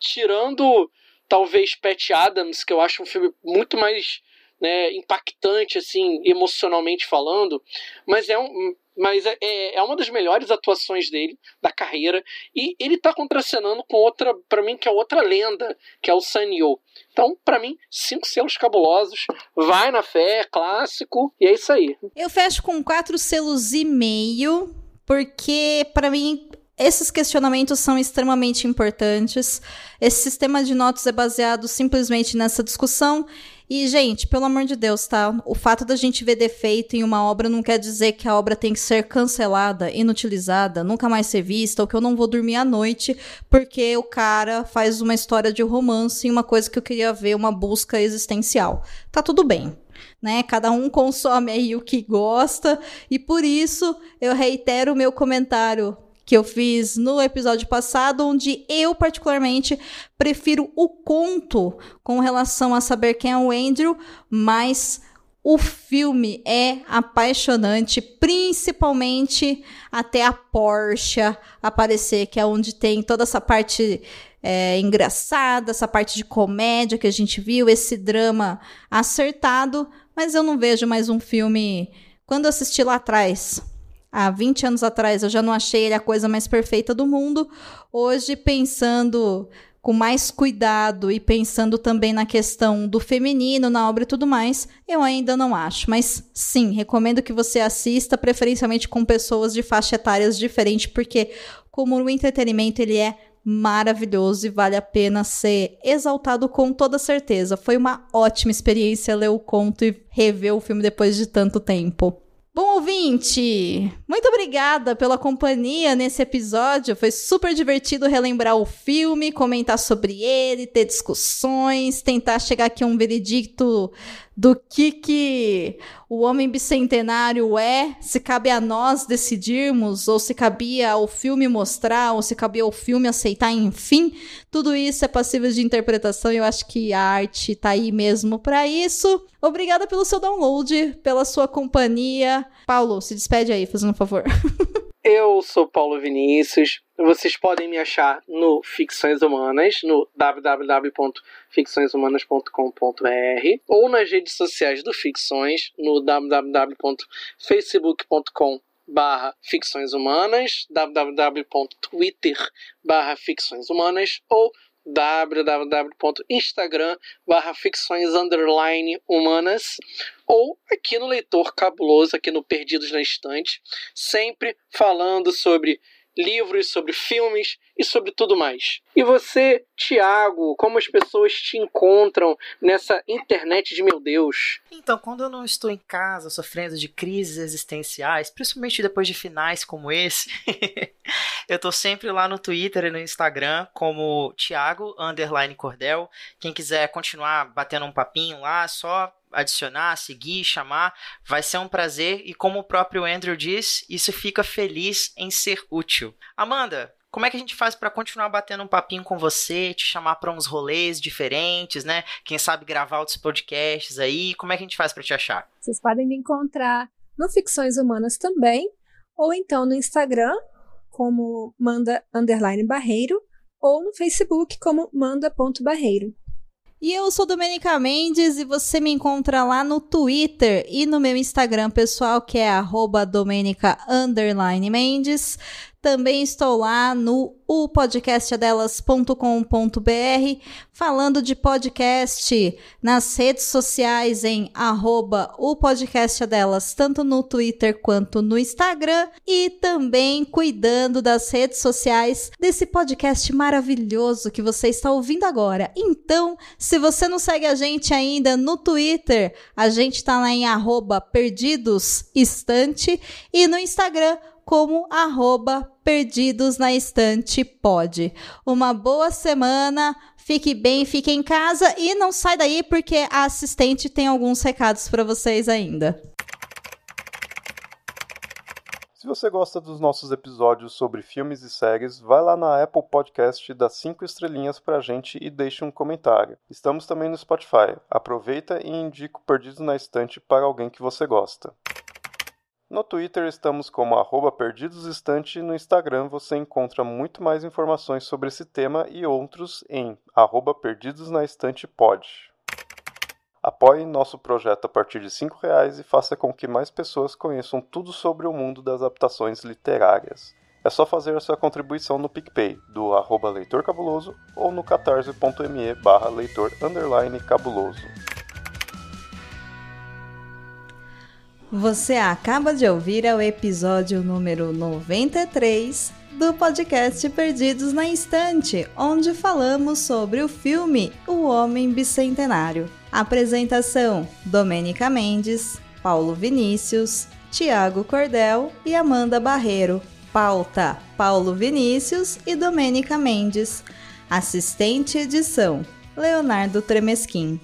tirando talvez Pat Adams, que eu acho um filme muito mais né, impactante, assim, emocionalmente falando, mas é um. Mas é, é, é uma das melhores atuações dele, da carreira, e ele tá contracenando com outra, para mim, que é outra lenda, que é o Sanyo. Então, para mim, cinco selos cabulosos, vai na fé, é clássico, e é isso aí. Eu fecho com quatro selos e meio, porque para mim esses questionamentos são extremamente importantes. Esse sistema de notas é baseado simplesmente nessa discussão e, gente, pelo amor de Deus, tá? O fato da gente ver defeito em uma obra não quer dizer que a obra tem que ser cancelada, inutilizada, nunca mais ser vista, ou que eu não vou dormir à noite porque o cara faz uma história de romance em uma coisa que eu queria ver, uma busca existencial. Tá tudo bem. Né? Cada um consome aí o que gosta, e por isso eu reitero o meu comentário que eu fiz no episódio passado, onde eu particularmente prefiro o conto com relação a saber quem é o Andrew, mas o filme é apaixonante, principalmente até a Porsche aparecer, que é onde tem toda essa parte é, engraçada, essa parte de comédia que a gente viu, esse drama acertado, mas eu não vejo mais um filme. Quando assisti lá atrás, há 20 anos atrás eu já não achei ele a coisa mais perfeita do mundo. Hoje, pensando com mais cuidado e pensando também na questão do feminino na obra e tudo mais, eu ainda não acho. Mas sim, recomendo que você assista, preferencialmente com pessoas de faixa etárias diferentes, porque como o entretenimento ele é maravilhoso e vale a pena ser exaltado com toda certeza. Foi uma ótima experiência ler o conto e rever o filme depois de tanto tempo. Bom ouvinte, muito obrigada pela companhia nesse episódio. Foi super divertido relembrar o filme, comentar sobre ele, ter discussões, tentar chegar aqui a um veredicto do que que o homem bicentenário é, se cabe a nós decidirmos, ou se cabia ao filme mostrar, ou se cabia ao filme aceitar, enfim, tudo isso é passível de interpretação e eu acho que a arte tá aí mesmo para isso. Obrigada pelo seu download, pela sua companhia. Paulo, se despede aí, fazendo um favor. [laughs] Eu sou Paulo Vinícius. Vocês podem me achar no Ficções Humanas, no www.ficçõeshumanas.com.br ou nas redes sociais do Ficções, no www.facebook.com barra ficções humanas, www.twitter barra ficções humanas ou www.instagram barra ficções underline humanas ou aqui no Leitor Cabuloso, aqui no Perdidos na Estante, sempre falando sobre livros, sobre filmes e sobre tudo mais. E você, Tiago, como as pessoas te encontram nessa internet de meu Deus? Então, quando eu não estou em casa sofrendo de crises existenciais, principalmente depois de finais como esse, [laughs] eu tô sempre lá no Twitter e no Instagram como Thiago Underline Cordel. Quem quiser continuar batendo um papinho lá, só adicionar, seguir, chamar, vai ser um prazer e como o próprio Andrew diz, isso fica feliz em ser útil. Amanda, como é que a gente faz para continuar batendo um papinho com você, te chamar para uns rolês diferentes, né? Quem sabe gravar outros podcasts aí? Como é que a gente faz para te achar? Vocês podem me encontrar no Ficções Humanas também, ou então no Instagram como manda underline barreiro ou no Facebook como manda.barreiro. E eu sou Domenica Mendes e você me encontra lá no Twitter e no meu Instagram pessoal, que é arroba Domenica Mendes. Também estou lá no o podcastadelas.com.br falando de podcast nas redes sociais em arroba tanto no Twitter quanto no Instagram e também cuidando das redes sociais desse podcast maravilhoso que você está ouvindo agora. Então, se você não segue a gente ainda no Twitter, a gente está lá em arroba perdidosestante e no Instagram como arroba perdidos na estante pode. Uma boa semana, fique bem, fique em casa e não sai daí porque a assistente tem alguns recados para vocês ainda. Se você gosta dos nossos episódios sobre filmes e séries, vai lá na Apple Podcast, dá cinco estrelinhas pra gente e deixe um comentário. Estamos também no Spotify. Aproveita e indica o Perdidos na Estante para alguém que você gosta. No Twitter estamos como arroba perdidosestante e no Instagram você encontra muito mais informações sobre esse tema e outros em arroba perdidosnaestantepod. Apoie nosso projeto a partir de R$ reais e faça com que mais pessoas conheçam tudo sobre o mundo das adaptações literárias. É só fazer a sua contribuição no PicPay, do arroba leitorcabuloso ou no catarse.me barra leitor cabuloso. Você acaba de ouvir o episódio número 93 do podcast Perdidos na Instante, onde falamos sobre o filme O Homem Bicentenário. Apresentação: Domênica Mendes, Paulo Vinícius, Tiago Cordel e Amanda Barreiro. Pauta: Paulo Vinícius e Domênica Mendes. Assistente edição: Leonardo Tremesquim.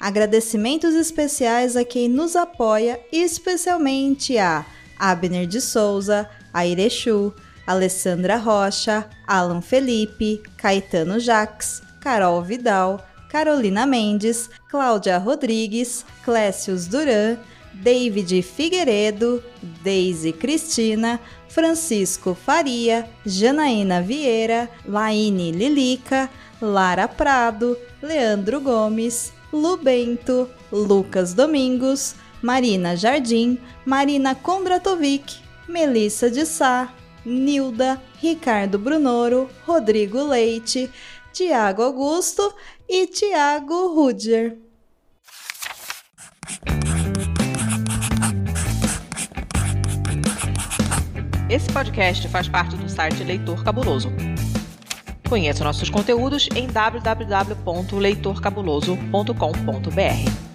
Agradecimentos especiais a quem nos apoia, especialmente a Abner de Souza, a Irechu, Alessandra Rocha, Alan Felipe, Caetano Jaques, Carol Vidal, Carolina Mendes, Cláudia Rodrigues, Clécius Duran, David Figueiredo, Deise Cristina, Francisco Faria, Janaína Vieira, Laine Lilica, Lara Prado, Leandro Gomes, Lu Bento, Lucas Domingos, Marina Jardim, Marina Kondratovic, Melissa de Sá, Nilda, Ricardo Brunoro, Rodrigo Leite, Tiago Augusto e Tiago Rudier. Esse podcast faz parte do site Leitor Cabuloso. Conheça nossos conteúdos em www.leitorcabuloso.com.br.